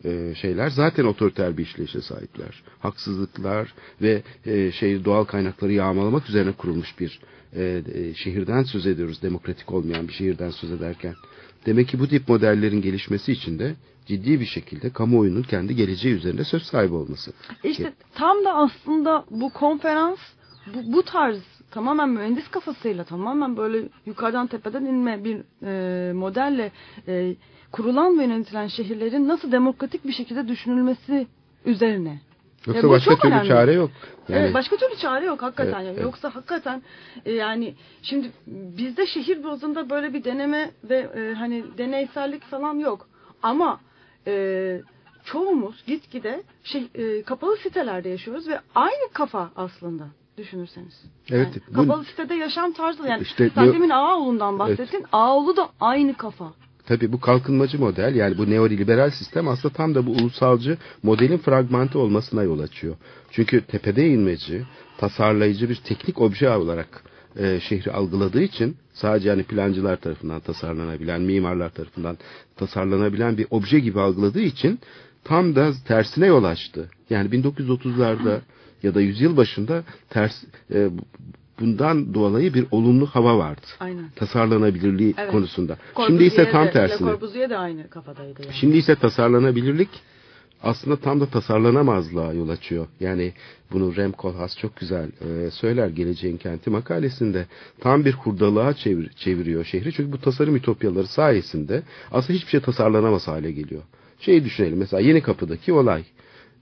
e, şeyler zaten otoriter bir işleyişe sahipler. Haksızlıklar ve e, şey doğal kaynakları yağmalamak üzerine kurulmuş bir e, e, şehirden söz ediyoruz. Demokratik olmayan bir şehirden söz ederken. Demek ki bu tip modellerin gelişmesi için de ciddi bir şekilde kamuoyunun kendi geleceği üzerinde söz sahibi olması. İşte tam da aslında bu konferans bu, bu tarz tamamen mühendis kafasıyla tamamen böyle yukarıdan tepeden inme bir e, modelle e, kurulan ve yönetilen şehirlerin nasıl demokratik bir şekilde düşünülmesi üzerine. Yoksa bu başka türlü önemli. çare yok. Yani Evet, başka türlü çare yok hakikaten. Evet, yani. evet. Yoksa hakikaten e, yani şimdi bizde şehir bazında böyle bir deneme ve e, hani deneysellik falan yok. Ama e, çoğumuz gitgide şey, e, kapalı sitelerde yaşıyoruz ve aynı kafa aslında düşünürseniz. Evet, Yani bu- kapalı sitede yaşam tarzı yani İşte sen bu- demin Ağaoğlu'ndan bahsettin. Ağaoğlu da aynı kafa. Tabii bu kalkınmacı model yani bu neoliberal sistem aslında tam da bu ulusalcı modelin fragmantı olmasına yol açıyor. Çünkü tepede inmeci, tasarlayıcı bir teknik obje olarak e, şehri algıladığı için sadece yani plancılar tarafından tasarlanabilen, mimarlar tarafından tasarlanabilen bir obje gibi algıladığı için tam da tersine yol açtı. Yani 1930'larda ya da yüzyıl başında ters e, bundan dolayı bir olumlu hava vardı. Aynen. tasarlanabilirliği Evet. konusunda. Şimdi ise tam de- tersine. Corbusier de aynı kafadaydı yani. Şimdi ise tasarlanabilirlik aslında tam da tasarlanamazlığa yol açıyor. Yani bunu Rem Koolhaas çok güzel e, söyler Geleceğin Kenti makalesinde. Tam bir hurdalığa çevir, çeviriyor şehri. Çünkü bu tasarım ütopyaları sayesinde aslında hiçbir şey tasarlanamaz hale geliyor. Şeyi düşünelim mesela Yeni Kapı'daki olay.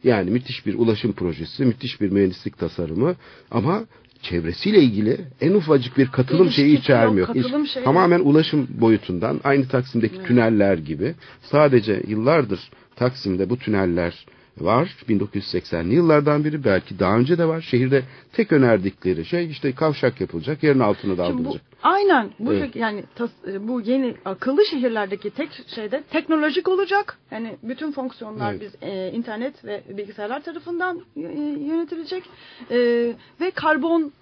Yani müthiş bir ulaşım projesi, müthiş bir mühendislik tasarımı ama çevresiyle ilgili en ufacık bir katılım İlişkisi şeyi yok, içermiyor. katılım şeyi. Tamamen ulaşım boyutundan aynı Taksim'deki tüneller gibi sadece yıllardır Taksim'de bu tüneller var. 1980'li yıllardan biri belki daha önce de var. Şehirde tek önerdikleri şey işte kavşak yapılacak, yerin altına daldırılacak. aynen bu Evet. yani tas- e, bu yeni akıllı şehirlerdeki tek şeyde teknolojik olacak. Yani bütün fonksiyonlar Evet. biz e, internet ve bilgisayarlar tarafından y- yönetilecek E, ve karbon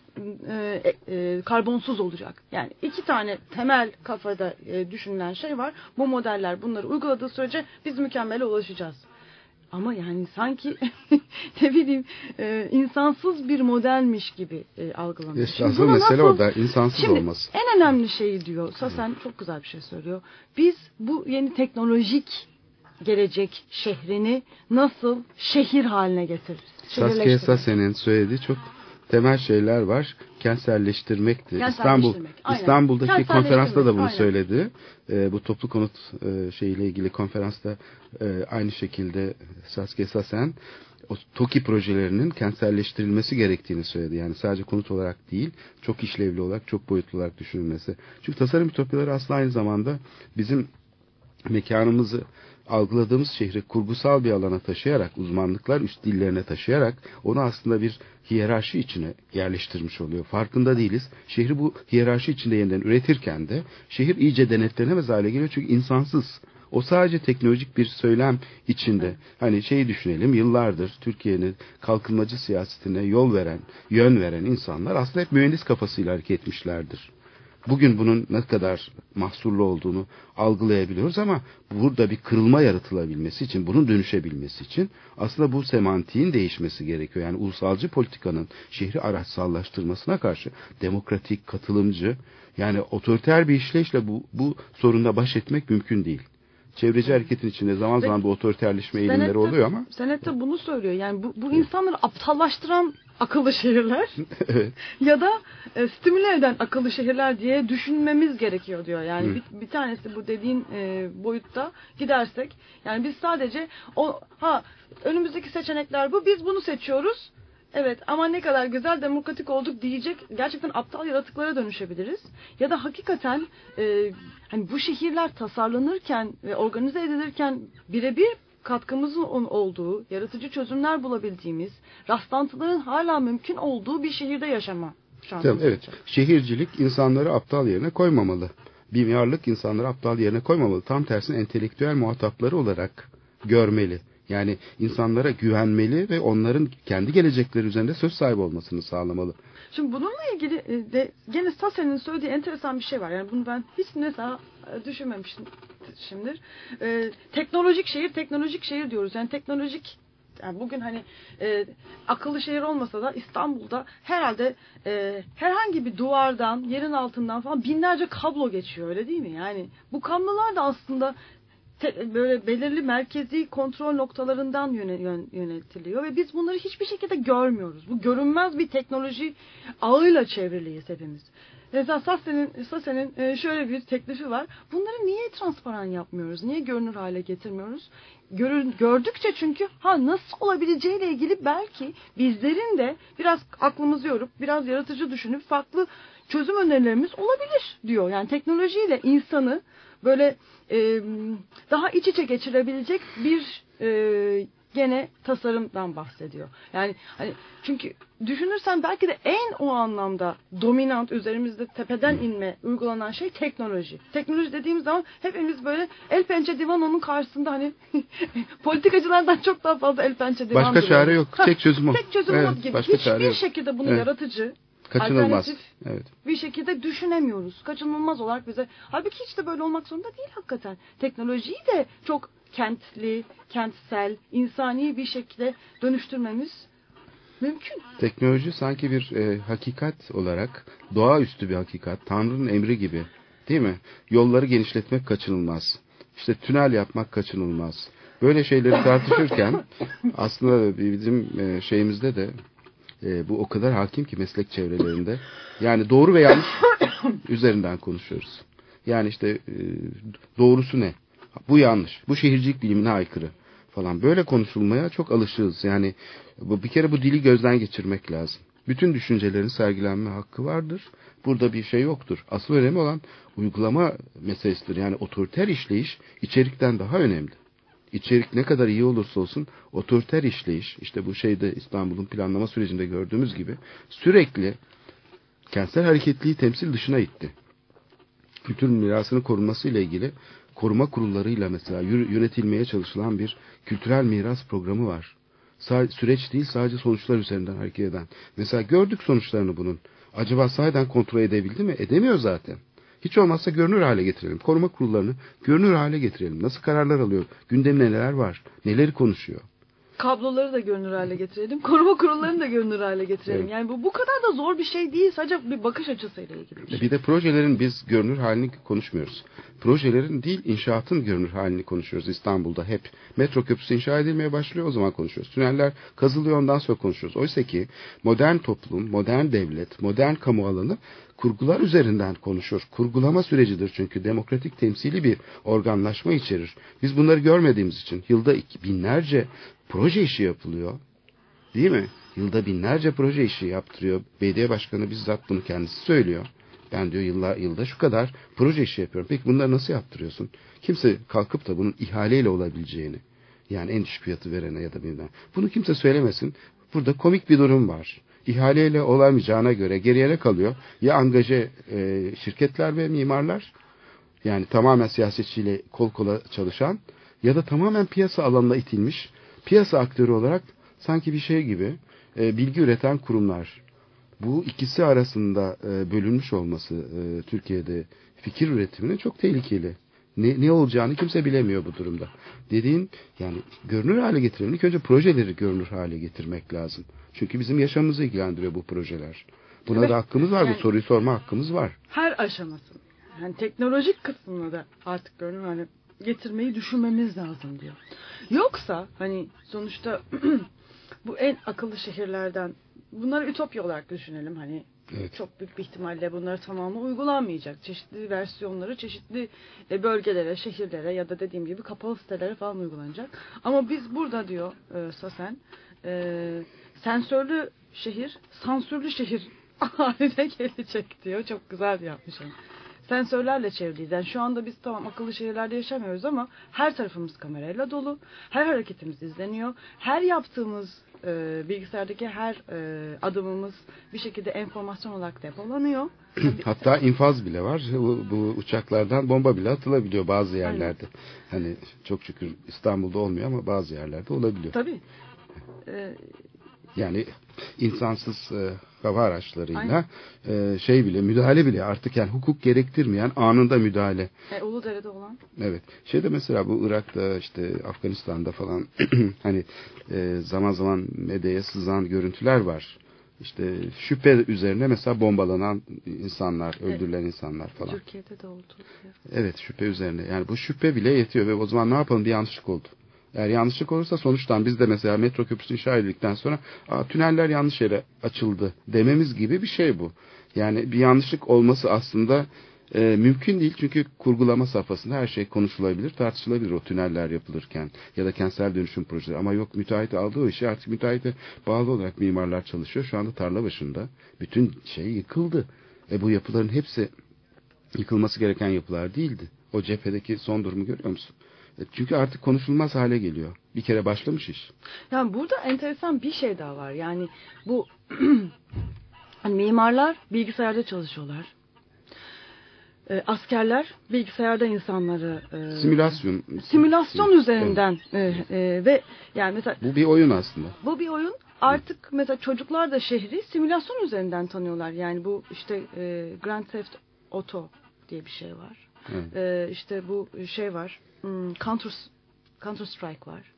e, e, karbonsuz olacak. Yani iki tane temel kafada e, düşünülen şey var. Bu modeller bunları uyguladığı sürece biz mükemmele ulaşacağız. Ama yani sanki ne bileyim e, insansız bir modelmiş gibi e, algılanıyor. Buna mesele nasıl- orada insansız Şimdi olması. en önemli şeyi diyor. Sasen çok güzel bir şey söylüyor. Biz bu yeni teknolojik gelecek şehrini nasıl şehir haline getiririz? Saskia. Sasen'in söylediği çok temel şeyler var. Kentselleştirmekti. İstanbul aynen. İstanbul'daki konferansta da bunu aynen. söyledi. Ee, bu toplu konut e, şeyiyle ilgili konferansta e, aynı şekilde Saskia Sasen o TOKİ projelerinin kentselleştirilmesi gerektiğini söyledi. Yani sadece konut olarak değil, çok işlevli olarak, çok boyutlu olarak düşünülmesi. Çünkü tasarım ütopyaları aslında aynı zamanda bizim mekanımızı algıladığımız şehri kurgusal bir alana taşıyarak, uzmanlıklar üst dillerine taşıyarak onu aslında bir hiyerarşi içine yerleştirmiş oluyor. Farkında değiliz. Şehri bu hiyerarşi içinde yeniden üretirken de şehir iyice denetlenemez hale geliyor çünkü insansız. O sadece teknolojik bir söylem içinde. Hani şeyi düşünelim yıllardır Türkiye'nin kalkınmacı siyasetine yol veren, yön veren insanlar aslında hep mühendis kafasıyla hareket etmişlerdir. Bugün bunun ne kadar mahsurlu olduğunu algılayabiliyoruz ama burada bir kırılma yaratılabilmesi için, bunun dönüşebilmesi için aslında bu semantiğin değişmesi gerekiyor. Yani ulusalcı politikanın şehri araçsallaştırmasına karşı demokratik, katılımcı, yani otoriter bir işleyişle bu, bu sorunla baş etmek mümkün değil. Çevreci hareketin içinde zaman zaman bu otoriterleşme eğilimleri oluyor ama Senette bunu söylüyor. Yani bu, bu insanları aptallaştıran akıllı şehirler evet. ya da e, stimüle eden akıllı şehirler diye düşünmemiz gerekiyor diyor. Yani Hı. bir, bir tanesi bu dediğin e, boyutta gidersek yani biz sadece o ha önümüzdeki seçenekler bu biz bunu seçiyoruz. Evet ama ne kadar güzel demokratik olduk diyecek gerçekten aptal yaratıklara dönüşebiliriz. Ya da hakikaten e, hani bu şehirler tasarlanırken ve organize edilirken birebir katkımızın olduğu, yaratıcı çözümler bulabildiğimiz, rastlantıların hala mümkün olduğu bir şehirde yaşama şansımız Tamam, evet. Şehircilik insanları aptal yerine koymamalı. Mimarlık insanları aptal yerine koymamalı. Tam tersine entelektüel muhatapları olarak görmeli. Yani insanlara güvenmeli ve onların kendi gelecekleri üzerinde söz sahibi olmasını sağlamalı. Şimdi bununla ilgili e, de gene Sassen'in söylediği enteresan bir şey var. Yani bunu ben hiç mesela e, düşünmemişimdir. E, teknolojik şehir, teknolojik şehir diyoruz. Yani teknolojik yani bugün hani e, akıllı şehir olmasa da İstanbul'da herhalde e, herhangi bir duvardan, yerin altından falan binlerce kablo geçiyor öyle değil mi? Yani bu kablolar da aslında te- böyle belirli merkezi kontrol noktalarından yöne- yön- yöneltiliyor ve biz bunları hiçbir şekilde görmüyoruz. Bu görünmez bir teknoloji ağıyla çevriliyiz hepimiz. Mesela Sassen'in Sassen'in e, şöyle bir teklifi var. Bunları niye transparan yapmıyoruz? Niye görünür hale getirmiyoruz? Görün, gördükçe çünkü ha nasıl olabileceğiyle ilgili belki bizlerin de biraz aklımızı yorup biraz yaratıcı düşünüp farklı çözüm önerilerimiz olabilir diyor. Yani teknolojiyle insanı böyle e, daha iç içe geçirebilecek bir e, gene tasarımdan bahsediyor. Yani hani çünkü düşünürsen belki de en o anlamda dominant üzerimizde tepeden inme uygulanan şey teknoloji. Teknoloji dediğimiz zaman hepimiz böyle el pençe divan onun karşısında hani politikacılardan çok daha fazla el pençe divan Başka çare duruyoruz. yok. Tek çözüm o. Tek çözüm Evet, o gibi. başka çare Hiçbir yok. şekilde bunu Evet. yaratıcı, Kaçınılmaz. alternatif Evet. bir şekilde düşünemiyoruz. Kaçınılmaz olarak bize. Halbuki hiç de böyle olmak zorunda değil hakikaten. Teknolojiyi de çok kentli, kentsel, insani bir şekilde dönüştürmemiz mümkün. Teknoloji sanki bir e, hakikat olarak doğaüstü bir hakikat, Tanrı'nın emri gibi değil mi? Yolları genişletmek kaçınılmaz. İşte tünel yapmak kaçınılmaz. Böyle şeyleri tartışırken aslında bizim e, şeyimizde de e, bu o kadar hakim ki meslek çevrelerinde. Yani doğru ve yanlış üzerinden konuşuyoruz. Yani işte e, doğrusu ne? Bu yanlış. Bu şehircilik bilimine aykırı falan. Böyle konuşulmaya çok alışığız. Yani bu bir kere bu dili gözden geçirmek lazım. Bütün düşüncelerin sergilenme hakkı vardır. Burada bir şey yoktur. Asıl önemli olan uygulama meselesidir. Yani otoriter işleyiş içerikten daha önemli. İçerik ne kadar iyi olursa olsun otoriter işleyiş, işte bu şeyde İstanbul'un planlama sürecinde gördüğümüz gibi sürekli kentsel hareketliği temsil dışına itti. Kültür mirasının korunması ile ilgili koruma kurullarıyla mesela yönetilmeye çalışılan bir kültürel miras programı var. Süreç değil sadece sonuçlar üzerinden hareket eden. Mesela gördük sonuçlarını bunun. Acaba sahiden kontrol edebildi mi? Edemiyor zaten. Hiç olmazsa görünür hale getirelim. Koruma kurullarını görünür hale getirelim. Nasıl kararlar alıyor? Gündemde neler var? Neleri konuşuyor? Kabloları da görünür hale getirelim. Koruma kurullarını da görünür hale getirelim. Evet. Yani bu bu kadar da zor bir şey değil. Sadece bir bakış açısıyla ilgili bir şey. Bir de projelerin biz görünür halini konuşmuyoruz. Projelerin değil inşaatın görünür halini konuşuyoruz İstanbul'da hep. Metro köprüsü inşa edilmeye başlıyor o zaman konuşuyoruz. Tüneller kazılıyor ondan sonra konuşuyoruz. Oysa ki modern toplum, modern devlet, modern kamu alanı kurgular üzerinden konuşur. Kurgulama sürecidir çünkü demokratik temsili bir organlaşma içerir. Biz bunları görmediğimiz için yılda iki- binlerce proje işi yapılıyor. Değil mi? Yılda binlerce proje işi yaptırıyor. Belediye başkanı bizzat bunu kendisi söylüyor. Ben diyor yıllar, yılda şu kadar proje işi yapıyorum. Peki bunları nasıl yaptırıyorsun? Kimse kalkıp da bunun ihaleyle olabileceğini yani en düşük fiyatı verene ya da bilmem. Bunu kimse söylemesin. Burada komik bir durum var. İhaleyle olamayacağına göre geriye ne kalıyor? Ya angaje e, şirketler ve mimarlar yani tamamen siyasetçiyle kol kola çalışan ya da tamamen piyasa alanına itilmiş piyasa aktörü olarak sanki bir şey gibi e, bilgi üreten kurumlar. Bu ikisi arasında e, bölünmüş olması e, Türkiye'de fikir üretiminin çok tehlikeli. Ne, ne olacağını kimse bilemiyor bu durumda. Dediğin yani görünür hale getirelim. İlk önce projeleri görünür hale getirmek lazım. Çünkü bizim yaşamımızı ilgilendiriyor bu projeler. Buna Evet, da hakkımız var. yani- Bu soruyu sorma hakkımız var. Her aşamasını. Yani teknolojik kısmını da artık görünür hale getirmeyi düşünmemiz lazım diyor. Yoksa hani sonuçta bu en akıllı şehirlerden bunları ütopya olarak düşünelim hani Evet. çok büyük bir ihtimalle bunları tamamı uygulanmayacak. Çeşitli versiyonları çeşitli e, bölgelere, şehirlere ya da dediğim gibi kapalı sitelere falan uygulanacak. Ama biz burada diyor e, Sasen e, sensörlü şehir, sansürlü şehir haline gelecek diyor. Çok güzel yapmış. onu. Sensörlerle çevriliyiz. Yani şu anda biz tamam akıllı şehirlerde yaşamıyoruz ama her tarafımız kamerayla dolu. Her hareketimiz izleniyor. Her yaptığımız e, bilgisayardaki her e, adımımız bir şekilde enformasyon olarak depolanıyor. Hatta infaz bile var. Bu, bu uçaklardan bomba bile atılabiliyor bazı yerlerde. Hani çok şükür İstanbul'da olmuyor ama bazı yerlerde olabiliyor. Tabii. E, Yani insansız e, hava araçlarıyla e, şey bile müdahale bile artık yani hukuk gerektirmeyen anında müdahale. e, Uludere'de olan Evet. Şeyde mesela bu Irak'ta işte Afganistan'da falan hani e, zaman zaman medyaya sızan görüntüler var. İşte şüphe üzerine mesela bombalanan insanlar, öldürülen insanlar falan. Türkiye'de de oldu. Evet şüphe üzerine. Yani bu şüphe bile yetiyor ve o zaman ne yapalım bir yanlışlık oldu. Eğer yanlışlık olursa sonuçtan biz de mesela metro köprüsü inşa edildikten sonra Aa, tüneller yanlış yere açıldı dememiz gibi bir şey bu. Yani bir yanlışlık olması aslında e, mümkün değil çünkü kurgulama safhasında her şey konuşulabilir, tartışılabilir o tüneller yapılırken ya da kentsel dönüşüm projeleri. Ama yok müteahhit aldığı işi artık müteahhite bağlı olarak mimarlar çalışıyor. Şu anda tarla başında bütün şey yıkıldı. E bu yapıların hepsi yıkılması gereken yapılar değildi. O cephedeki son durumu görüyor musun? E, Çünkü artık konuşulmaz hale geliyor. Bir kere başlamış iş. Yani burada enteresan bir şey daha var. Yani bu hani mimarlar bilgisayarda çalışıyorlar. E, askerler bilgisayarda insanları e, Simülasyon. simülasyon Evet. üzerinden e, e, ve yani mesela Bu bir oyun aslında. bu bir oyun artık mesela çocuklar da şehri simülasyon üzerinden tanıyorlar. Yani bu işte e, Grand Theft Auto diye bir şey var. Evet. E, işte bu şey var. Hmm, Counter Counter Strike var.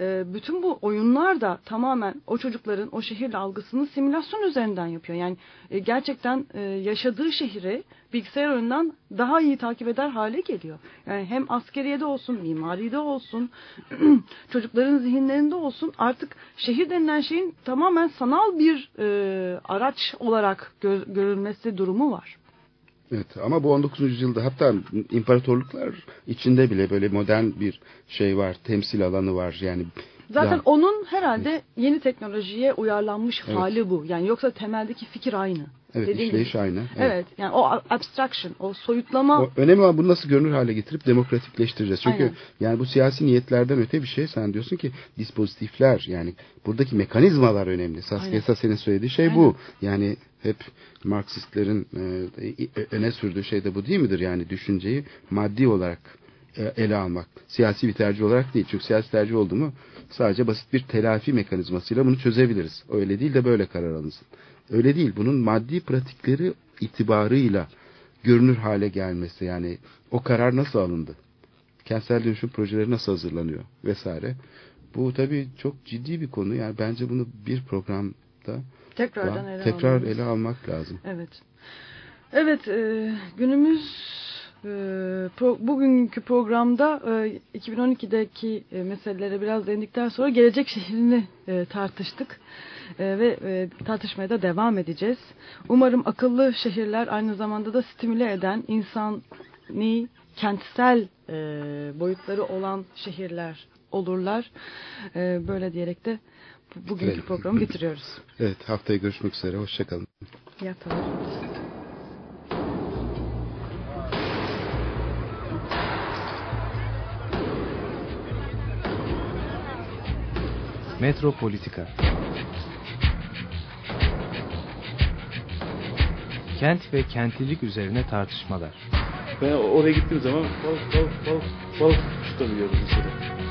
E, bütün bu oyunlar da tamamen o çocukların o şehirle algısını simülasyon üzerinden yapıyor. Yani e, gerçekten e, yaşadığı şehri bilgisayar önünden daha iyi takip eder hale geliyor. Yani hem askeriyede olsun, mimaride olsun, çocukların zihinlerinde olsun artık şehir denilen şeyin tamamen sanal bir e, araç olarak gö- görülmesi durumu var. Evet ama bu 19. yüzyılda hatta imparatorluklar içinde bile böyle modern bir şey var. Temsil alanı var. Yani Zaten Ya- onun herhalde yeni teknolojiye uyarlanmış Evet. hali bu. Yani yoksa temeldeki fikir aynı. evet Dediğin işleyiş gibi. aynı. Evet. yani o abstraction, o soyutlama O önemli olan bunu nasıl görünür hale getirip demokratikleştireceğiz. Çünkü Aynen. yani bu siyasi niyetlerden öte bir şey. Sen diyorsun ki dispozitifler yani buradaki mekanizmalar önemli. Saskia Aynen. senin söylediği şey bu. Yani hep Marksistlerin e, öne sürdüğü şey de bu değil midir? Yani düşünceyi maddi olarak e, ele almak. Siyasi bir tercih olarak değil. Çünkü siyasi tercih oldu mu sadece basit bir telafi mekanizmasıyla bunu çözebiliriz. Öyle değil de böyle karar alınsın. Öyle değil. Bunun maddi pratikleri itibarıyla görünür hale gelmesi yani o karar nasıl alındı? Kentsel dönüşüm projeleri nasıl hazırlanıyor vesaire. Bu tabii çok ciddi bir konu. Yani bence bunu bir programda tekrardan ele tekrar almamız. ele almak lazım. Evet. Evet, e, günümüz e, pro- bugünkü programda e, 2012'deki e, meselelere biraz değindikten sonra gelecek şehrini e, tartıştık E, ve e, tartışmaya da devam edeceğiz. Umarım akıllı şehirler aynı zamanda da stimüle eden insani kentsel e, boyutları olan şehirler olurlar. E, böyle diyerek de bugünkü Evet. programı bitiriyoruz. Evet haftaya görüşmek üzere. Hoşçakalın. İyi haftalar. Metropolitika Kent ve kentlilik üzerine tartışmalar. Ben oraya gittiğim zaman balık balık balık balık tutabiliyorum mesela.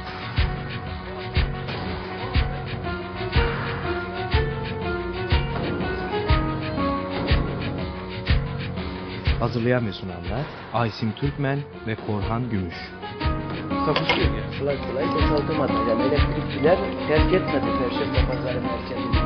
Hazırlayan ve sunanlar Aysim Türkmen ve Korhan Gümüş. Kolay kolay boşaltamadı. Yani elektrikçiler terk etmedi Perşembe Pazarı merkezini.